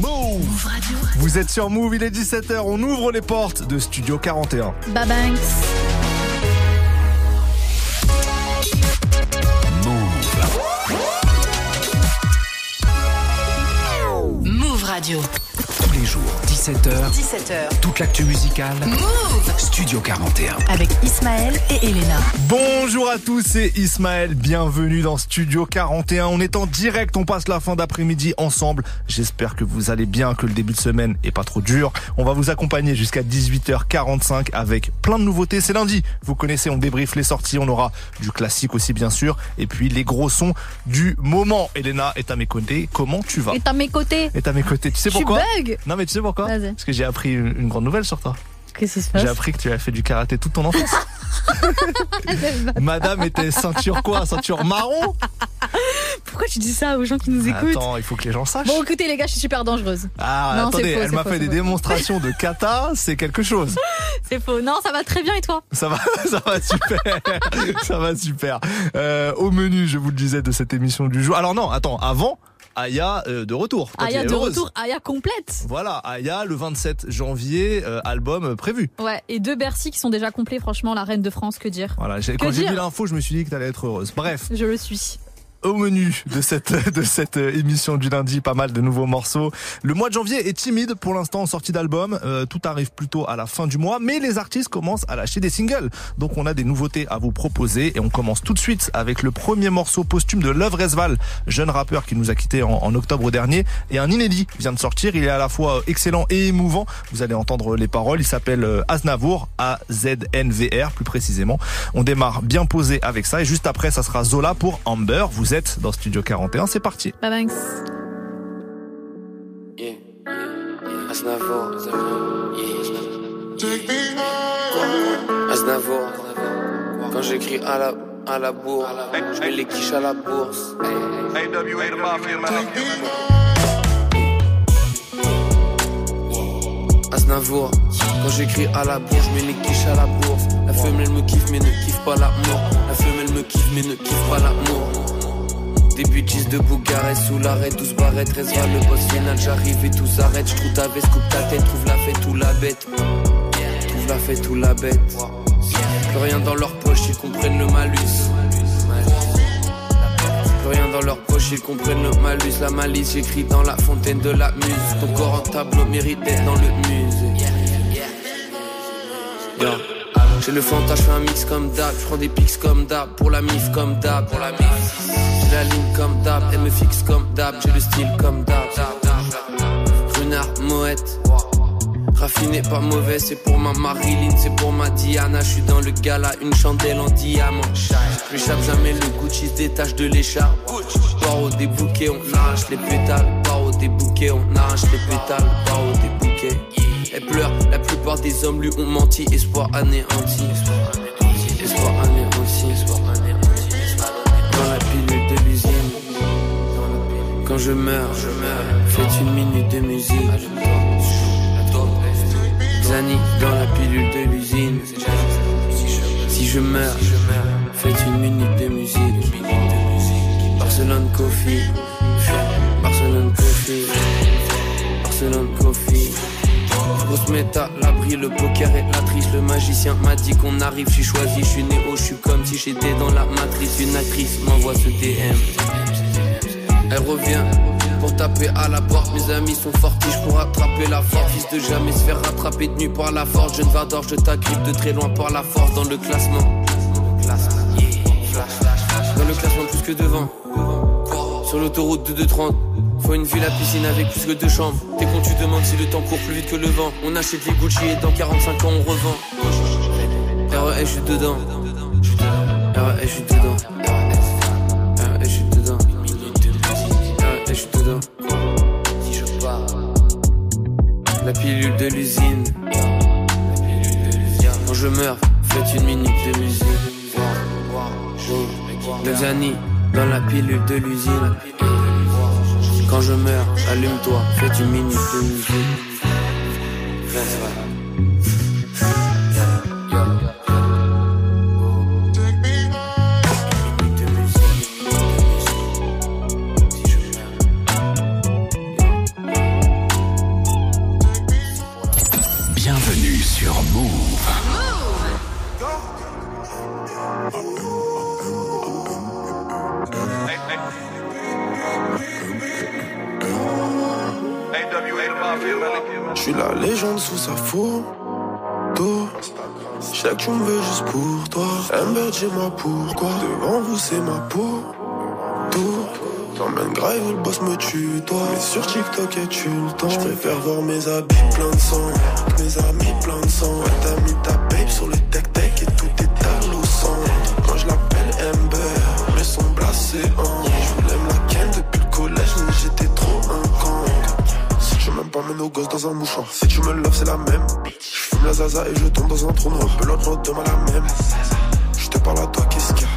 Move Radio. Vous êtes sur Move, il est 17h, on ouvre les portes de Studio 41. Babanks. Move. Move Radio. Tous les jours, 17h. 17h. Toute l'actu musicale. Move Studio 41. Avec Ismaël et Elena. Bonjour à tous, c'est Ismaël. Bienvenue dans Studio 41. On est en direct, on passe la fin d'après-midi ensemble. J'espère que vous allez bien, que le début de semaine est pas trop dur. On va vous accompagner jusqu'à 18h45 avec plein de nouveautés. C'est lundi. Vous connaissez, on débriefe les sorties. On aura du classique aussi, bien sûr. Et puis les gros sons du moment. Elena est à mes côtés. Comment tu vas? Est à mes côtés. Est à mes côtés. Tu sais pourquoi? bug. Non, mais tu sais pourquoi? Parce que j'ai appris une grande nouvelle sur toi. Qu'est-ce qui se passe J'ai appris que tu as fait du karaté toute ton enfance. Madame était ceinture quoi? Ceinture marron? Pourquoi tu dis ça aux gens qui nous écoutent? Attends, il faut que les gens sachent. Bon, écoutez les gars, je suis super dangereuse. Ah, attendez, elle m'a fait des démonstrations de kata, c'est quelque chose. C'est faux. Non, ça va très bien et toi? Ça va, ça va super. ça va super. Euh, au menu, je vous le disais de cette émission du jour. Alors non, attends, avant, Aya euh, de retour. Aya de retour, Aya complète. Voilà, Aya le 27 janvier, euh, album prévu. Ouais, et deux Bercy qui sont déjà complets, franchement, la reine de France, que dire? Voilà, quand j'ai vu l'info, je me suis dit que t'allais être heureuse. Bref. Je le suis au menu de cette de cette émission du lundi, pas mal de nouveaux morceaux. Le mois de janvier est timide pour l'instant en sortie d'album. Euh, tout arrive plutôt à la fin du mois, mais les artistes commencent à lâcher des singles. Donc on a des nouveautés à vous proposer et on commence tout de suite avec le premier morceau posthume de Love Resval, jeune rappeur qui nous a quitté en, octobre dernier et un inédit vient de sortir. Il est à la fois excellent et émouvant. Vous allez entendre les paroles. Il s'appelle euh, Aznavour, A Z N V R plus précisément. On démarre bien posé avec ça et juste après ça sera Zola pour Amber. Êtes dans Studio 41, c'est parti. Bye thanks. Yeah, Aznavour, Aznavour, quand j'écris à la, à la bourre, je mets les quiches à la bourse. Aznavour, quand j'écris à la bourre, je mets les quiches à la bourse. La femelle me kiffe mais ne kiffe pas l'amour. La femelle me kiffe mais ne kiffe pas l'amour. Des bêtises de Bougaret sous l'arrêt, tous barrettes, reste le boss final, j'arrive et tout s'arrête. J'trouve ta veste, coupe ta tête, trouve la fête ou la bête. Trouve la fête ou la bête. Plus rien dans leur poche, ils comprennent le malus. Plus rien dans leur poche, ils comprennent le malus. La malice, j'écris dans la fontaine de la muse. Ton corps en tableau mérite d'être dans le musée. J'ai le fantasme, un mix comme d'hab. J'prends des pics comme d'hab. Pour la mif comme d'hab. Pour la mif la ligne comme d'hab, elle me fixe comme d'hab, j'ai le style comme d'hab. Renard, Moët, raffiné pas mauvais, c'est pour ma Marilyn, c'est pour ma Diana, je suis dans le gala, une chandelle en diamant. J'échappe jamais le Gucci se détache de l'écharpe. Paro des bouquets, on arrache les pétales. Paro des bouquets, on arrache les pétales. Paro des bouquets. Elle pleure, des hommes lui ont menti. Espoir anéanti. Espoir anéanti. Espoir Quand je meurs, je meurs. Faites une minute de musique. Zani dans la pilule de l'usine. Si je meurs. Faites une minute de musique. Barcelone Coffee. Barcelone Coffee. Barcelone Coffee. Grosse méta, l'abri, le poker et la triche. Le magicien m'a dit qu'on arrive, je suis choisi, je suis néo, je suis comme si j'étais dans la matrice. Une actrice m'envoie ce DM. Elle revient pour taper à la porte. Mes amis sont fortiches pour attraper la force. Fils de jamais se faire rattraper de nuit par la force. Jeune Vador, je t'agrippe de très loin par la force dans le classement. Dans le classement plus que devant. Sur l'autoroute de 230. Faut une ville à piscine avec plus que deux chambres. T'es con, tu demandes si le temps court plus vite que le vent. On achète les Gucci et dans 45 ans on revend. RES, je suis dedans. RES, je suis dedans. La pilule de l'usine. Quand je meurs, faites une minute de musique. Deux années dans la pilule de l'usine. Quand je meurs, allume-toi, une minute de musique. Je sais que tu me veux juste pour toi. Amber, dis-moi pourquoi. Devant vous, c'est ma peau. Tout. T'emmènes grave, le boss me tue, toi. Mais sur TikTok, et tu le temps. Je préfère voir mes habits plein de sang. Mes amis plein de sang. Ouais, t'as mis ta babe sur le tech-tech et tout est à sang. Quand je l'appelle Amber, mais son blasé en. Je voulais me la ken depuis le collège, mais j'étais trop un con. Si tu m'aimes pas, mets nos gosses dans un mouchoir. Si tu me loves, c'est la même. Je fume la zaza et je tombe dans un trou noir. Pelote, demain la même. Je te parle à toi, qu'est-ce qu'il y a?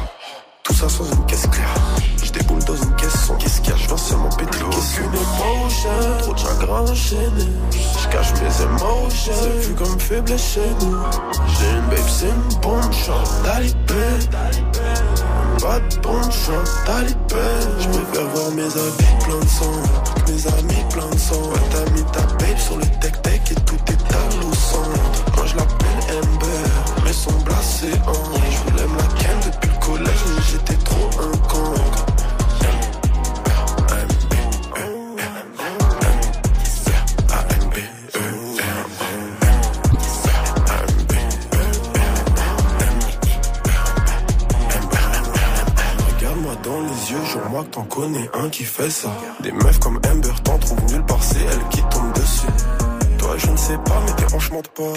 Tout ça sans une caisse claire. Je déboule dans une caisse sans qu'est-ce qu'il y a? Je viens seulement péter Aucune émotion, trop de chagrin enchaîné. Je cache mes émotions, c'est vu comme faible chez nous. J'ai une babe, c'est une bombe, chante talibé. Pas de bombe, chante talibé. Je préfère voir mes habits plein de sang. Mes amis plein de sang. Ouais, t'as mis ta babe sur le tech-tech et tout est à. Moi je l'appelle Amber, mais son blasé en. Je connais un qui fait ça. Des meufs comme Amber t'en trouvent nulle part, c'est elle qui tombe dessus. Toi, je ne sais pas, mais tes hanches mentent pas.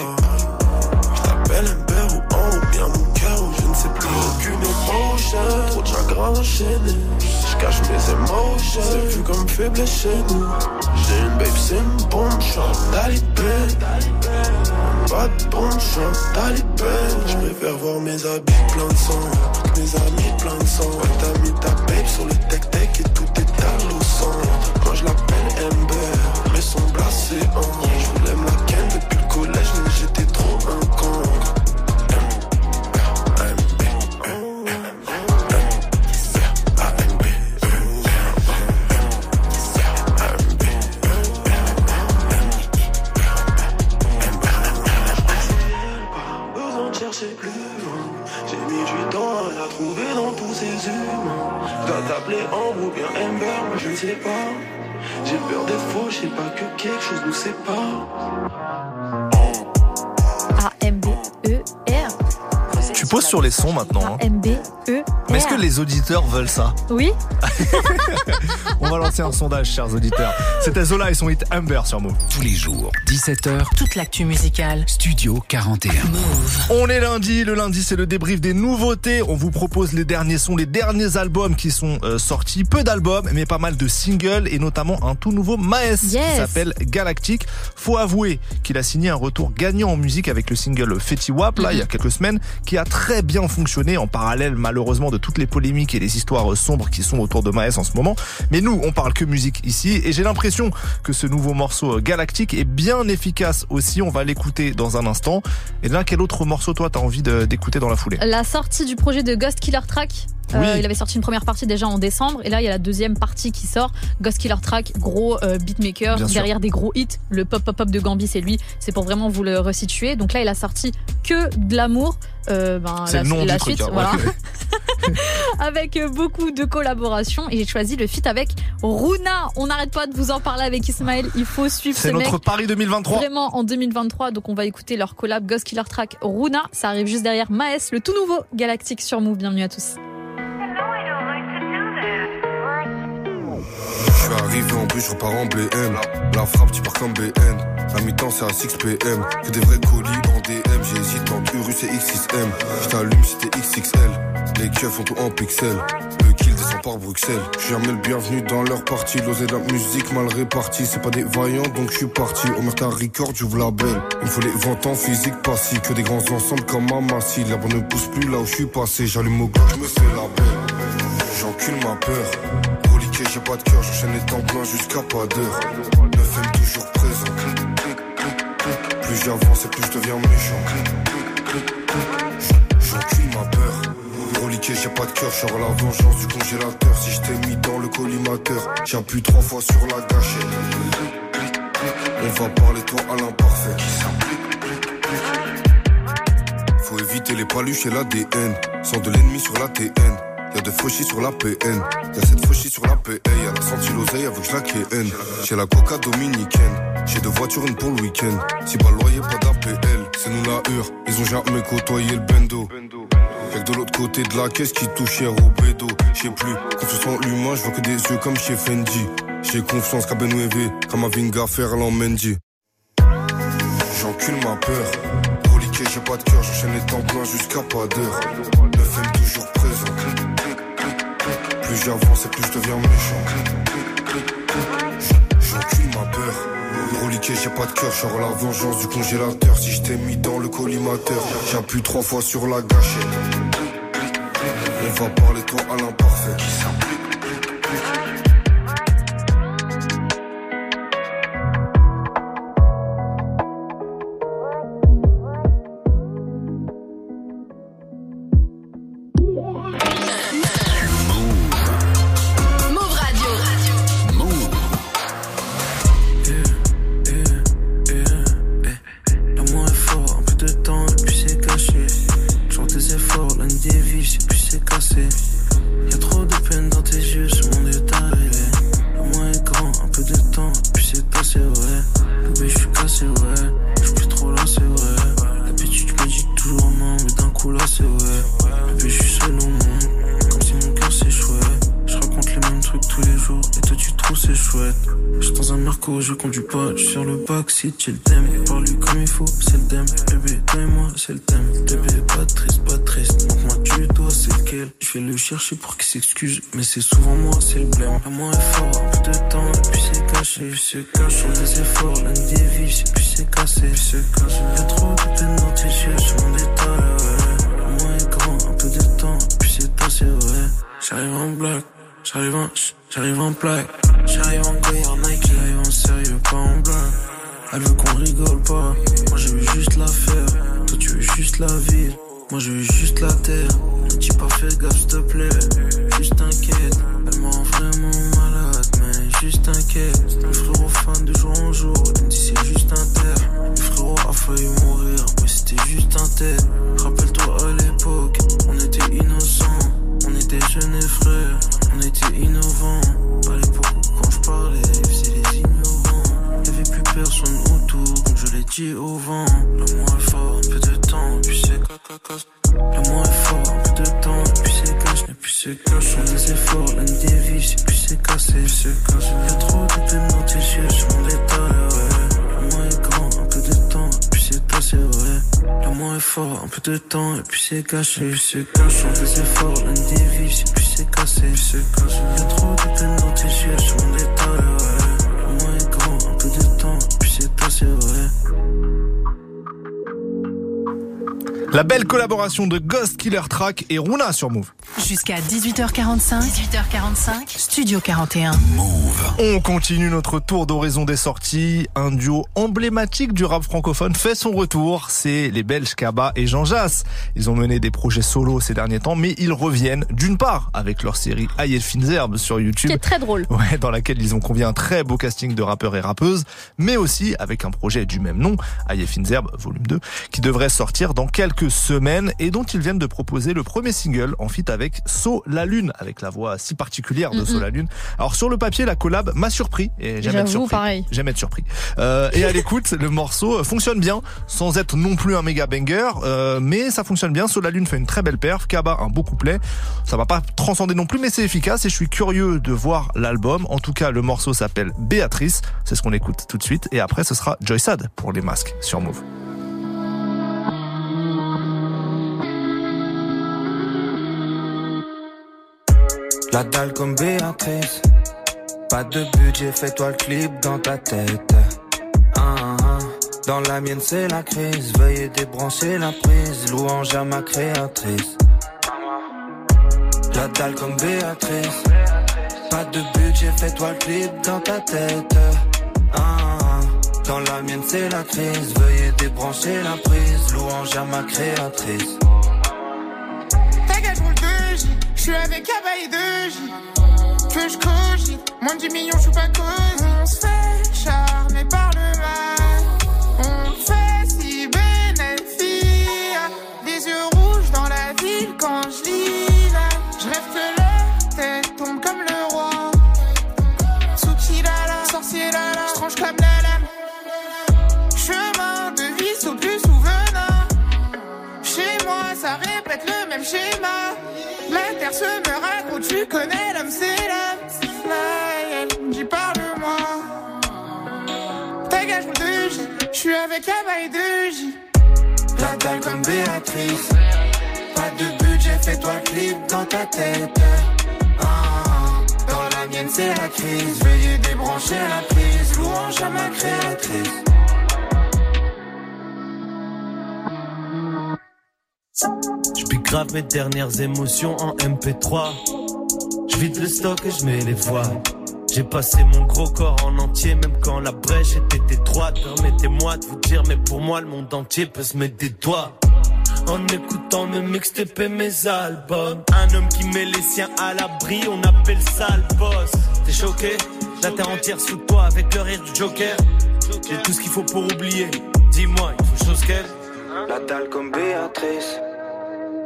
Je t'appelle Amber ou en ou bien mon cœur ou je ne sais plus. Aucune émotion, trop de chagrin enchaîné. Je cache mes émotions, c'est vu comme faible chez nous. J'ai une babe, c'est une bombe, chante talibé. Pas de bombe, chante talibé. Je préfère voir mes habits plein de sang. Mes amis plein de sang. Ouais, t'as mis ta babe sur le tech-tech et tout est à l'eau sang. Sur les sons maintenant. hein. Est-ce que les auditeurs veulent ça Oui On va lancer un sondage, chers auditeurs. C'était Zola et son hit Amber sur Move. Tous les jours, 17h, Toute l'actu musicale. Studio 41. On est lundi, le lundi c'est le débrief des nouveautés. On vous propose les derniers sons, les derniers albums qui sont euh, sortis. Peu d'albums, mais pas mal de singles et notamment un tout nouveau Maes qui s'appelle Galactic. Faut avouer qu'il a signé un retour gagnant en musique avec le single Fetty Wap là il y a quelques semaines, qui a très bien fonctionné en parallèle malheureusement de toutes les polémiques et les histoires sombres qui sont autour de Maes en ce moment. Mais nous, on parle que musique ici et j'ai l'impression que ce nouveau morceau euh, Galactic est bien efficace aussi. On va l'écouter dans un instant. Et là, quel autre morceau toi t'as envie d'écouter dans la foulée? La sortie du projet de Ghost Killer Track? Euh, il avait sorti une première partie déjà en décembre et là il y a la deuxième partie qui sort. Ghost Killer Track, gros euh, beatmaker Bien sûr. derrière des gros hits. Le pop pop pop de Gambi c'est lui. C'est pour vraiment vous le resituer. Donc là il a sorti que de l'amour. Euh, ben, C'est la, le nom la du truc. suite, hein, voilà. avec beaucoup de collaborations et j'ai choisi le feat avec Runa. On n'arrête pas de vous en parler avec Ismaël. Il faut suivre ce C'est mec. notre Paris 2023. Vraiment en 2023, donc on va écouter leur collab Ghost Killer Track Runa. Ça arrive juste derrière Maes, le tout nouveau Galactique sur Move. Bienvenue à tous. Suis arrivé en bus, je repars en BM. La frappe, tu pars comme BN. La mi-temps, c'est à 6 PM. Que des vrais colis en DM. J'hésite entre Urus et X6M. Je t'allume si t'es XXL. Les keufs font tout en pixels. Le kill descend par Bruxelles. Je suis jamais le bienvenu dans leur partie. L'osé de la musique mal répartie. C'est pas des vaillants, donc je suis parti. Au Merta Record, j'ouvre la belle. Il me faut les ventes en physique passif. Que des grands ensembles comme Amassi. La bonne ne pousse plus là où je suis passé. J'allume au gars, je me fais la belle. J'encule ma peur. J'ai pas de cœur, j'enchaîne les temps pleins jusqu'à pas d'heure. 9 toujours présent. Plus j'avance et plus je deviens méchant. J'encule ma peur. Reliqué, j'ai pas de cœur, je la vengeance du congélateur. Si je t'ai mis dans le collimateur, j'appuie trois fois sur la gâchette. On va parler toi à l'imparfait. Faut éviter les paluches et l'ADN. Sans de l'ennemi sur la TN. Y'a des fauchis sur la PN. Y'a cette fauchis sur la PA. Elle a senti l'oseille avec la KN. J'ai la coca dominicaine. J'ai deux voitures, une pour le week-end. Si pas le loyer, pas d'APL. C'est nous la hure. Ils ont jamais côtoyé le bendo. Y'a de l'autre côté de la caisse qui touche hier au bédo. J'sais plus, confiance en l'humain, je vois que des yeux comme chez Fendi. J'ai confiance qu'à Benouévé, comme à Vinga Ferland Mendy. J'encule ma peur. Reliqué, j'ai pas de cœur, j'enchaîne les temps jusqu'à pas d'heure. Le FM toujours présent. Plus j'avance et plus je deviens méchant. J'encule ma peur. Reliqué, j'ai pas de cœur, j'aurai la vengeance du congélateur. Si je t'ai mis dans le collimateur, j'appuie trois fois sur la gâchette. On va parler toi à l'imparfait. Move mais c'est souvent moi, c'est le blême. L'amour est fort, peu de temps, puis c'est caché. Puis c'est cache sur des efforts, l'un des vies, et puis c'est cassé. Puis c'est caché. Y'a trop de peine dans tes yeux, sur mon détail, ouais. L'amour est grand, un peu de temps, puis c'est assez, ouais. J'arrive en black. J'arrive en, j'arrive en plaque, peu de temps, et puis c'est caché, puis c'est caché. On des efforts, l'un des vies, et puis c'est cassé, puis c'est caché. Y'a trop de peine dans tes yeux, sur mon détail, ouais. L'amour est grand, un peu de temps, puis c'est passé, ouais. La belle collaboration de Ghost Killer Track et Runa sur Move. Jusqu'à 18h45. 18h45. Studio 41. On continue notre tour d'horizon des sorties. Un duo emblématique du rap francophone fait son retour. C'est les Belges Kaba et Jean Jass. Ils ont mené des projets solo ces derniers temps, mais ils reviennent d'une part avec leur série Aïe Finzerbe sur YouTube. Qui est très drôle. Ouais, dans laquelle ils ont convié un très beau casting de rappeurs et rappeuses, mais aussi avec un projet du même nom, Aïe Finzerbe, volume 2, qui devrait sortir dans quelques semaines et dont ils viennent de proposer le premier single en feat avec So La Lune, avec la voix si particulière de So La Lune. Alors sur le papier, la collab m'a surpris et j'aime être surpris. pareil. J'aime être surpris. Euh, et à l'écoute, le morceau fonctionne bien, sans être non plus un méga banger, euh, mais ça fonctionne bien. So La Lune fait une très belle perf, Kaba un beau couplet. Ça va pas transcender non plus, mais c'est efficace et je suis curieux de voir l'album. En tout cas, le morceau s'appelle Béatrice. C'est ce qu'on écoute tout de suite. Et après, ce sera Joy Sad pour les masques sur Move. La dalle comme Béatrice. Pas de budget, fais-toi le clip dans ta tête. Ah, ah. Dans la mienne, c'est la crise. Veuillez débrancher la prise. Louange à ma créatrice. La dalle comme Béatrice. Pas de budget, fais-toi le clip dans ta tête. Dans la mienne, c'est la crise. Veuillez débrancher la prise. Louange à ma créatrice. Suis avec Kaba et 2J. Que je cogite, moins de 10 millions, je suis pas cosy. On se fait charmer par le mal. Se me raconte, tu connais l'homme, c'est l'homme. J'y parle-moi. Ta gage de J, je suis avec la baille de J. La dalle comme Béatrice. Pas de budget, fais-toi clip dans ta tête. Ah, dans la mienne, c'est la crise. Veuillez débrancher la prise. Louange à ma créatrice. Je pique grave mes dernières émotions en MP3. Je vide le stock et je mets les voiles. J'ai passé mon gros corps en entier, même quand la brèche était étroite. Permettez-moi de vous dire, mais pour moi, le monde entier peut se mettre des doigts. En écoutant mes mixtapes et mes albums. Un homme qui met les siens à l'abri, on appelle ça le boss. T'es choqué? La terre entière sous toi avec le rire du Joker. J'ai tout ce qu'il faut pour oublier. Dis-moi, il faut chose qu'elle. La dalle comme Béatrice.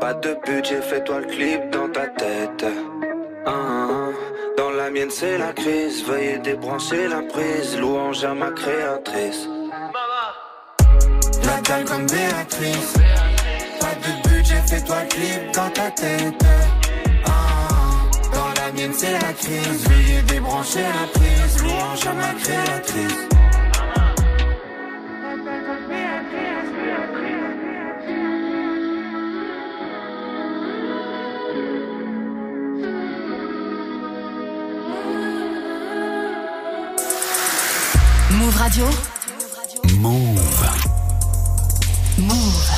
Pas de budget, fais-toi le clip dans ta tête. Ah, ah. Dans la mienne, c'est la crise. Veuillez débrancher la prise. Louange à ma créatrice. La dalle comme Béatrice. Pas de budget, fais-toi le clip dans ta tête. Ah, dans la mienne, c'est la crise. Veuillez débrancher la prise. Louange à ma créatrice. Radio. Move. Move.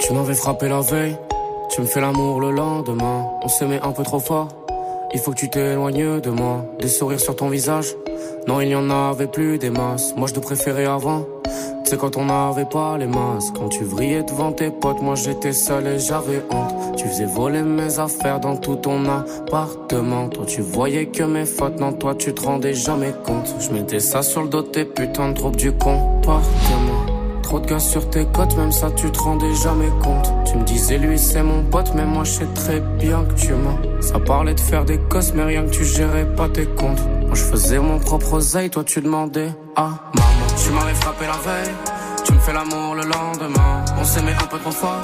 Tu m'avais frappé la veille, tu me fais l'amour le lendemain. On s'aimait un peu trop fort, il faut que tu t'éloignes de moi. Des sourires sur ton visage, non, il n'y en avait plus des masses. Moi je te préférais avant, c'est quand on n'avait pas les masques. Quand tu vrillais devant tes potes, moi j'étais seul et j'avais honte. Tu faisais voler mes affaires dans tout ton appartement. Toi tu voyais que mes fautes, non, toi tu te rendais jamais compte. Je mettais ça sur le dos tes putains de troupes du comportement. Trop de gars sur tes côtes, même ça tu te rendais jamais compte. Tu me disais lui c'est mon pote, mais moi je sais très bien que tu mens. Ça parlait de faire des cosses, mais rien que tu gérais pas tes comptes. Je faisais mon propre oseille, toi tu demandais ah maman. Tu m'avais frappé la veille, tu me fais l'amour le lendemain. On s'aimait un peu trop fort,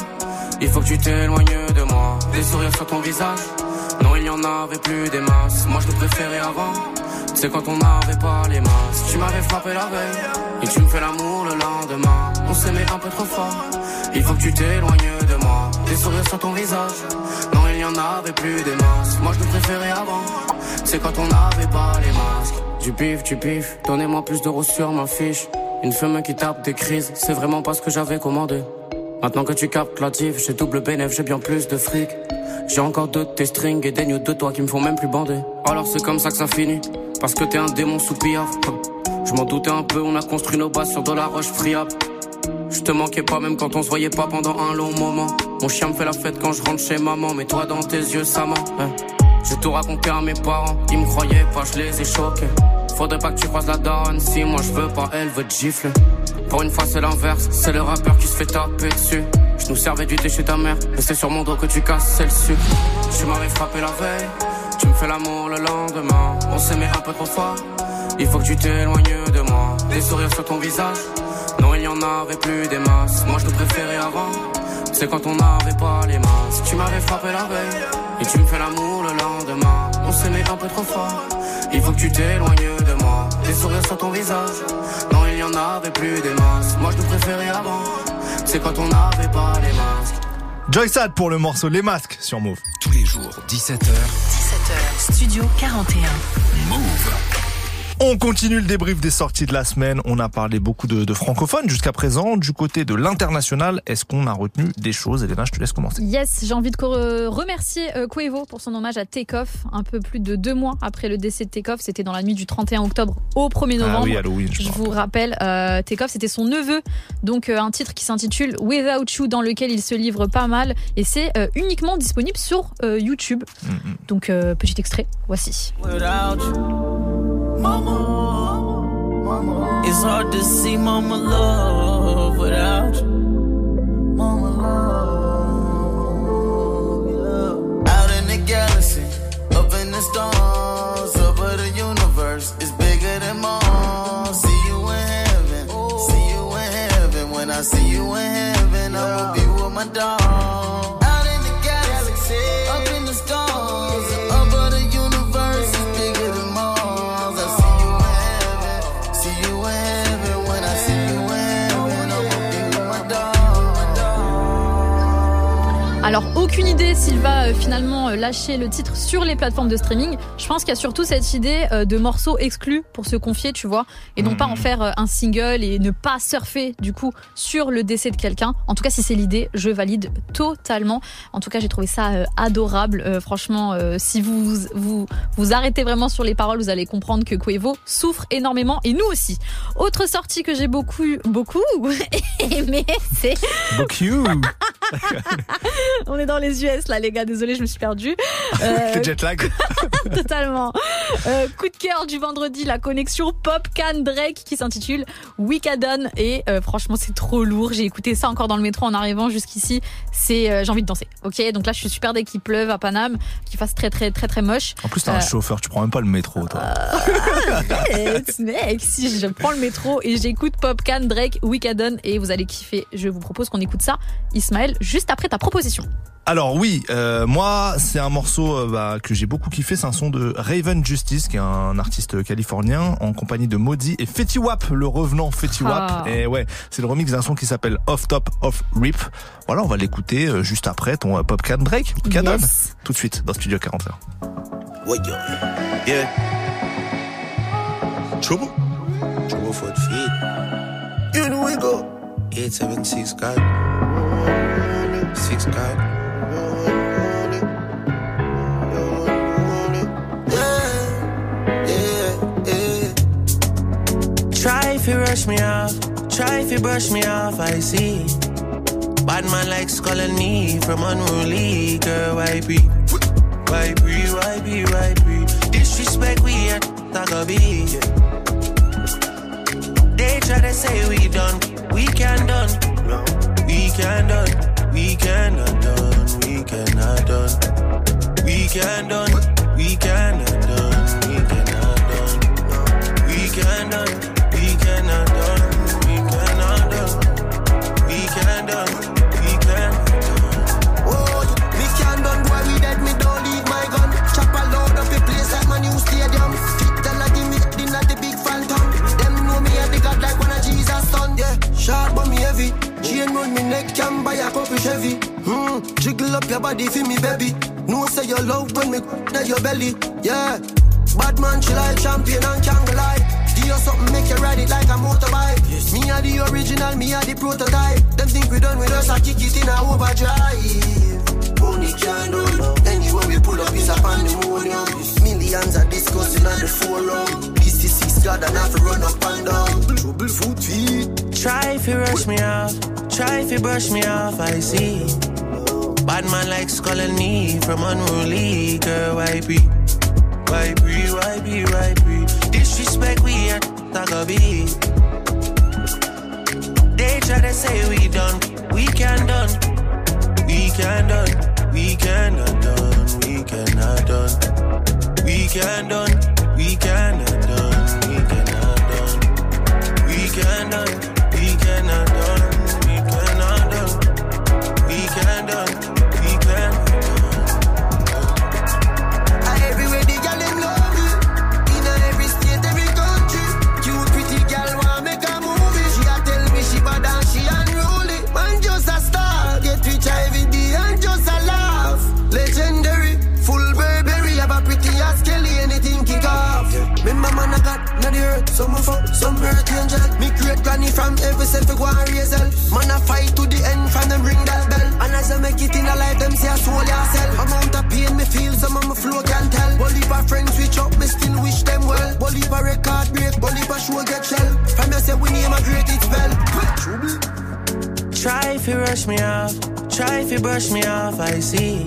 il faut que tu t'éloignes de moi. Des sourires sur ton visage, non il y en avait plus des masses. Moi je te préférais avant. C'est quand on n'avait pas les masses. Tu m'avais frappé la veille et tu me fais l'amour le lendemain. On s'aimait un peu trop fort. Il faut que tu t'éloignes de moi. Des sourires sur ton visage. Non, il n'y en avait plus des masses. Moi je te préférais avant. C'est quand on n'avait pas les masques. Du pif, du pif. Donnez-moi plus d'euros sur ma fiche. Une femme qui tape des crises. C'est vraiment pas ce que j'avais commandé. Maintenant que tu captes la div, j'ai double bénéf, j'ai bien plus de fric. J'ai encore deux de tes strings et des nudes de toi qui me font même plus bander. Alors c'est comme ça que ça finit. Parce que t'es un démon sous piaf. Je m'en doutais un peu, on a construit nos bases sur de la roche friable. Je te manquais pas même quand on se voyait pas pendant un long moment. Mon chien me fait la fête quand je rentre chez maman, mais toi dans tes yeux ça ment. hein. J'ai tout raconté à mes parents, ils me croyaient pas, je les ai choqués. Faudrait pas que tu croises la daronne, si moi je veux pas, elle veut te gifler. Pour une fois c'est l'inverse, c'est le rappeur qui se fait taper dessus. Je nous servais du thé chez ta mère, mais c'est sur mon dos que tu casses, le sucre. Tu m'avais frappé la veille, tu me fais l'amour le lendemain. On s'aimait un peu trop fort, il faut que tu t'éloignes de moi. Des sourires sur ton visage, non il y en avait plus des masses. Moi je te préférais avant, c'est quand on n'avait pas les masses. Tu m'avais frappé la veille, et tu me fais l'amour le lendemain. On s'aimait un peu trop fort, il faut que tu t'éloignes de moi. Des sourires sur ton visage, non il y en avait plus des masses. Moi je te préférais avant, c'est quand on n'avait pas les masques. Joy Sad pour le morceau Les Masques sur Move. Tous les jours, 17h. 17h, Studio 41. Move. On continue le débrief des sorties de la semaine. On a parlé beaucoup de, de francophones jusqu'à présent. Du côté de l'international, est-ce qu'on a retenu des choses Elena, je te laisse commencer. Yes, j'ai envie de co- remercier euh, Quavo pour son hommage à Takeoff. Un peu plus de deux mois après le décès de Takeoff, c'était dans la nuit du 31 octobre au 1er novembre. Ah oui, Halloween, je Je vous rappelle, euh, Takeoff, c'était son neveu. Donc, euh, un titre qui s'intitule Without You, dans lequel il se livre pas mal. Et c'est euh, uniquement disponible sur euh, YouTube. Mm, mm. Donc, euh, petit extrait, voici. without you. mama, mama. It's hard to see mama love without you. Mama love, yeah. Out in the galaxy, up in the stars, up of the universe it's bigger than Mars. See you in heaven, see you in heaven. When I see you in heaven, I will be with my dog. Alors, aucune idée s'il va euh, finalement euh, lâcher le titre sur les plateformes de streaming. Je pense qu'il y a surtout cette idée euh, de morceaux exclus pour se confier, tu vois, et non pas en faire un single et ne pas surfer du coup sur le décès de quelqu'un. En tout cas, si c'est l'idée, je valide totalement. En tout cas, j'ai trouvé ça adorable. Franchement, si vous, vous vous arrêtez vraiment sur les paroles, vous allez comprendre que Quavo souffre énormément et nous aussi. Autre sortie que j'ai beaucoup beaucoup aimé, c'est Beaucoup. on est dans les US là les gars, désolé, je me suis perdue. Euh, Le jet lag. totalement. Euh, coup de cœur du vendredi, la connexion Pop Can Drake qui s'intitule Weekadon et euh, franchement c'est trop lourd. J'ai écouté ça encore dans le métro en arrivant jusqu'ici. C'est euh, j'ai envie de danser. Ok, donc là je suis super dès qu'il pleuve à Paname, qu'il fasse très très très très moche. En plus, t'as un chauffeur, tu prends même pas le métro, toi. Arrête, mec, si je prends le métro et j'écoute Pop Can Drake Weekadon et vous allez kiffer. Je vous propose qu'on écoute ça, Ismaël, juste après ta proposition. Alors oui, euh, moi c'est un morceau euh, bah, que j'ai beaucoup kiffé, c'est un son de Raven Justice qui est un artiste californien en compagnie de Maudie et Fetty Wap, le revenant Fetty Wap. Ah. Et ouais, c'est le remix d'un son qui s'appelle Off Top Off Rip. Voilà, on va l'écouter euh, juste après ton euh, Popcan Drake. Canon. Yes. Tout de suite dans Studio 41. What yo? Yeah. Trouble? Trouble for the feet. You know we go. 876 God. 6 God. Yeah, yeah, yeah. Try if you rush me off, try if you brush me off, I see. Bad man likes calling me from unruly, girl, why be? Why be, why be, why be? Disrespect we at Tagabi. They try to say we done, we can done. We can done, we cannot done, we cannot done. We can done, we cannot done, a couple Chevy. Hmm, jiggle up your body for me baby. No say your love when me na your belly. Yeah, bad man she like champion and can't lie. Do you something make you ride it like a motorbike? Yes. Me are the original, me are the prototype. Them think we done with us, I kick it in a overdrive. Only can run. Anywhere we pull up is a pandemonium. Millions are discussing on the forum. This is six God and have to run up and down. Trouble foot feet. Try if you rush me off, try if you brush me off, I see. Bad man likes calling me from unruly, girl, why be? Why be, why be, why be? Disrespect we at Tagabi. They try to say we done, we can done. We can done, we cannot done, we cannot done. We can done, we cannot done, we cannot done. We can done, Me granny from every self go and raise hell. Man I fight to the end from them ring that bell. And as I make it in a life, them say I soul yourself. Amount of pain me feel, some of my flow can tell. Bolivar friends switch up, me still wish them well. Bolivar record break, Bolivar show get shell. From you say we name a great it spell. Trouble. Try if you rush me off, try if you brush me off, I see.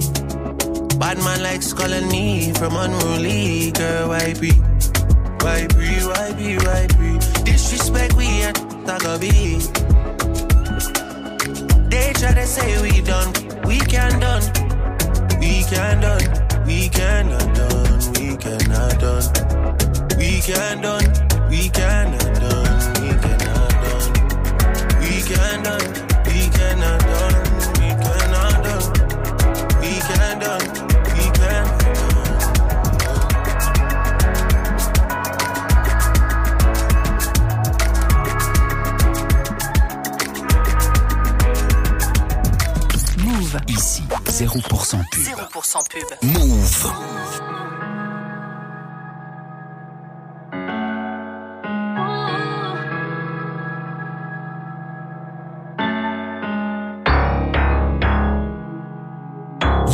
Bad man likes calling me from unruly, girl, I be? Why be, why be, why be? Disrespect we at Tagabi. They try to say we done, we can done. We can done, we cannot done, we cannot done. We can done, we cannot done, we cannot done. We can done, 0% pub. 0% pub. Move.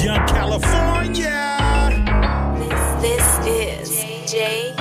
Young California. This is JP.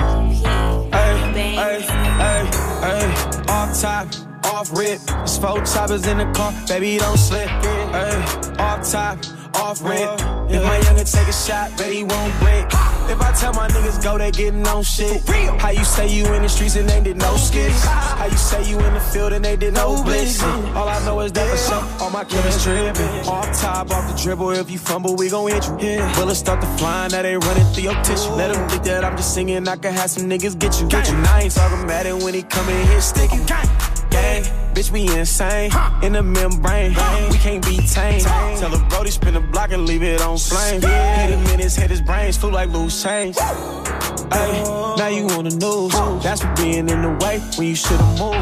Hey, hey, hey, hey, off top, off rip. It's four choppers in the car, baby, don't slip. Hey, off top, off rip. If my youngin' take a shot, bet he won't break. If I tell my niggas go, they getting on shit. How you say you in the streets and they did no skits? How you say you in the field and they did no blitz? All I know is that for sure, all my killers trippin'. Off top, off the dribble, if you fumble, we gon' hit you. Bullets start to fly, now they running through your tissue. Let them think that I'm just singing, I can have some niggas get you. Get you. And I ain't talking about it when he come in here sticky. Gang, bitch, we insane. In the membrane, we can't be tamed. Tell the Brody spin the block and leave it on flame. Hit him in his head, his brains flew like loose change. Ay, now you on the news. That's for being in the way when you should've moved.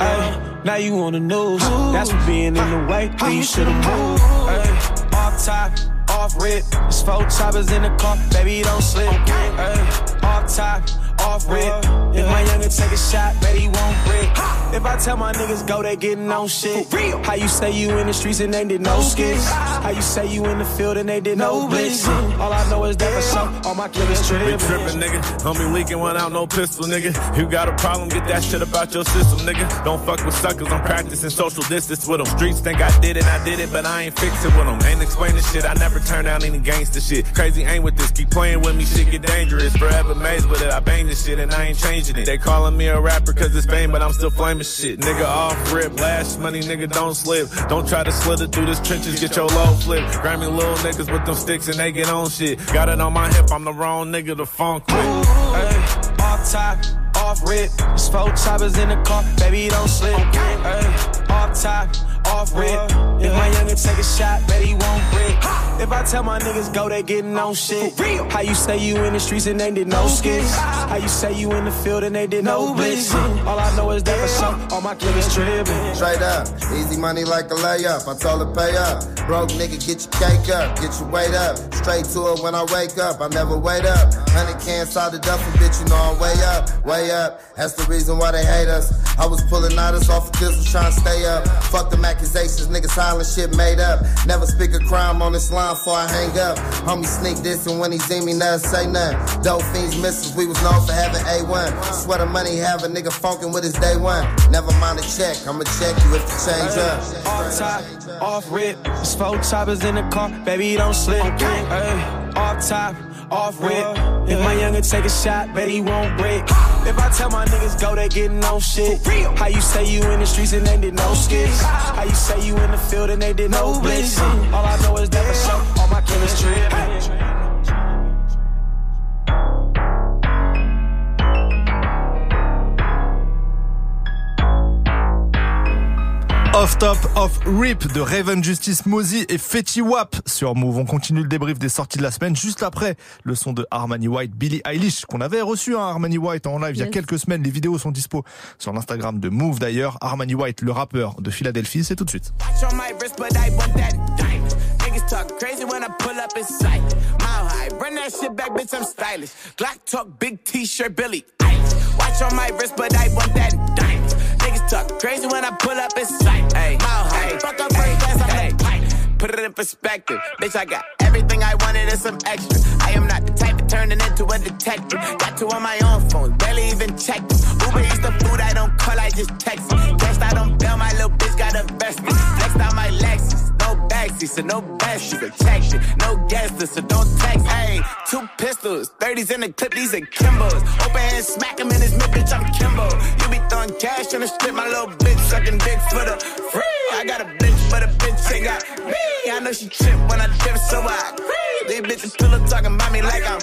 Ay, now you on the news. That's for being in the way when you should've moved. Ay, off top, off rip. It's four choppers in the car, baby, don't slip. Ay, off top, off rip. If my youngin' take a shot, he won't break. If I tell my niggas go, they getting on shit. real How you say you in the streets and they did no skits? How you say you in the field and they did no blitz? All I know is that for sure, all my killers Be trippin'. trippin', nigga. Don't be leaking one out, no pistol, nigga. You got a problem, get that shit about your system, nigga. Don't fuck with suckers, I'm practicing social distance with them. Streets think I did it, I did it, but I ain't fix it with them. Ain't explaining shit, I never turn down any gangster shit. Crazy ain't with this, keep playing with me, shit get dangerous. Forever mazed with it, I bang this shit and I ain't changing it. They calling me a rapper cause it's fame, but I'm still flaming shit. Nigga off rip, last money, nigga don't slip. Don't try to slither through this trenches, get your low flip. Grammy little niggas with them sticks and they get on shit. Got it on my hip, I'm the wrong nigga to funk with. Ay, off top, off rip. It's four choppers in the car, baby, don't slip. Ay, off top, off rip. Uh, if my youngin' take a shot, baby, won't break. If I tell my niggas go, they getting on shit. Real. How you say you in the streets and they did no skits? How you say you in the field and they did no blitz? All I know is that for sure, all my killers trippin'. Straight up, easy money like a layup. I told her pay up. Broke nigga, get your cake up, get your weight up. Straight to it when I wake up. I never wait up. Hundred cans out the duffel, bitch. You know I'm way up, way up. That's the reason why they hate us. I was pulling out us off of this, was trying to stay up. Fuck them accusations, nigga. Silent shit made up. Never speak a crime on this line before I hang up. Homie sneak this, and when he see me, never say nothing. Dope fiends misses, we was known for having A1. Sweater money, have a nigga funkin' with his day one. Never mind the check, I'ma check you if the change up. Off top, off rip. It's four choppers in the car, baby, don't slip. Ay, off top, off rip. If my younger take a shot, bet he won't break. If I tell my niggas go, they getting on shit. How you say you in the streets and they did no skits? How you say you in the field and they did no blitz? All I know is that for sure, all my killers. Off Top of Rip de Raven Justice Mozy et Fetty Wap sur Move. On continue le débrief des sorties de la semaine juste après le son de Armani White, Billie Eilish qu'on avait reçu hein, Armani White en live il y a quelques semaines. Les vidéos sont dispo sur l'Instagram de Move d'ailleurs. Armani White, le rappeur de Philadelphie, c'est tout de suite. Watch on my wrist, but I want that diamond. Niggas talk crazy when I pull up in sight. Mile high, run that shit back, bitch, I'm stylish. Glock talk, big t-shirt, Billy. Eilish. Watch on my wrist, but I want that diamond. Niggas talk crazy when I pull up in sight. Mile high, fuck up first class, I'm pilot. Put it in perspective, bitch. I got everything I wanted and some extra. I am not the type of turning into a detective. Got two on my own phone, barely even them. Uber eats the food I don't call, I just text. Cashed out on bail, my little bitch got a vested. Flexed out my Lexus, backseat, so no besties. Protection, no guesses, so don't text. Hey, two pistols, 30s in the clip, these are Kimbos. Open hand, smack him in his mid, bitch, I'm Kimbo. You be throwing cash on the strip, my little bitch sucking dick for the free. I got a bitch, but a bitch ain't got me. I know she trip when I dip, so I agree. These bitches still up talking about me like I'm.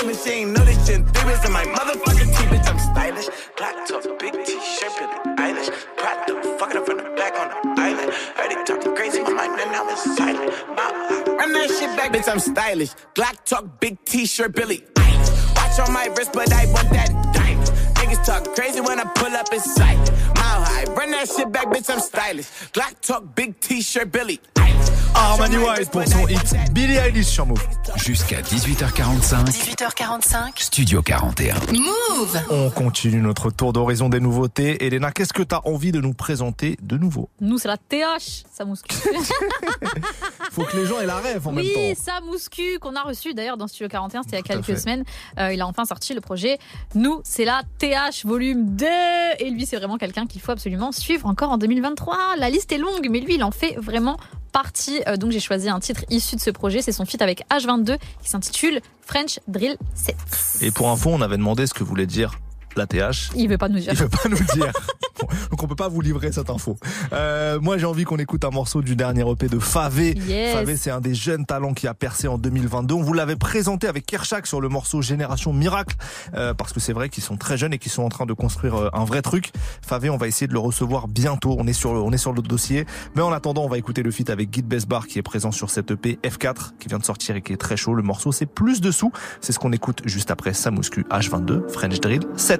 And she ain't know this shit. In my motherfucking teeth, bitch, I'm stylish. Black top, big t-shirt, Billie Eilish. Prada, fucking up from the back on the island. Heard it talking crazy, my mind and now it's silent. My, run that shit back, bitch, I'm stylish. Black talk, big t-shirt, Billy Eilish. Watch on my wrist, but I want that diamond. Niggas talk crazy when I pull up in sight. Mile high, run that shit back, bitch, I'm stylish. Glock talk, big t-shirt, Billy. Eilish. Armani White pour son hit Billie Eilish sur Move. Jusqu'à 18h45, 18h45. Studio 41. Move. On continue notre tour d'horizon des nouveautés. Elena, qu'est-ce que tu as envie de nous présenter de nouveau? Nous, c'est la TH, ça mouscu. Faut que les gens aient la rêve en oui, même temps. ça mouscu qu'on a reçu d'ailleurs dans Studio 41, c'était il y a quelques fait. semaines. Euh, il a enfin sorti le projet Nous, c'est la TH volume 2. Et lui, c'est vraiment quelqu'un qu'il faut absolument suivre encore en 2023. La liste est longue, mais lui, il en fait vraiment partie. Euh, donc j'ai choisi un titre issu de ce projet. C'est son feat avec H22 qui s'intitule French Drill 7. Et pour info, on avait demandé ce que voulait dire la TH. Il veut pas nous dire. Il veut pas nous dire. Bon, donc on peut pas vous livrer cette info. Euh, moi j'ai envie qu'on écoute un morceau du dernier EP de Favé. Yes. Favé c'est un des jeunes talents qui a percé en 2022. On vous l'avait présenté avec Kershak sur le morceau Génération Miracle euh, parce que c'est vrai qu'ils sont très jeunes et qu'ils sont en train de construire euh, un vrai truc. Favé on va essayer de le recevoir bientôt. On est sur le, on est sur le dossier. Mais en attendant on va écouter le feat avec Guy Besbar qui est présent sur cette EP F4 qui vient de sortir et qui est très chaud. Le morceau c'est plus dessous. C'est ce qu'on écoute juste après Samuscu H22 French Drill 7.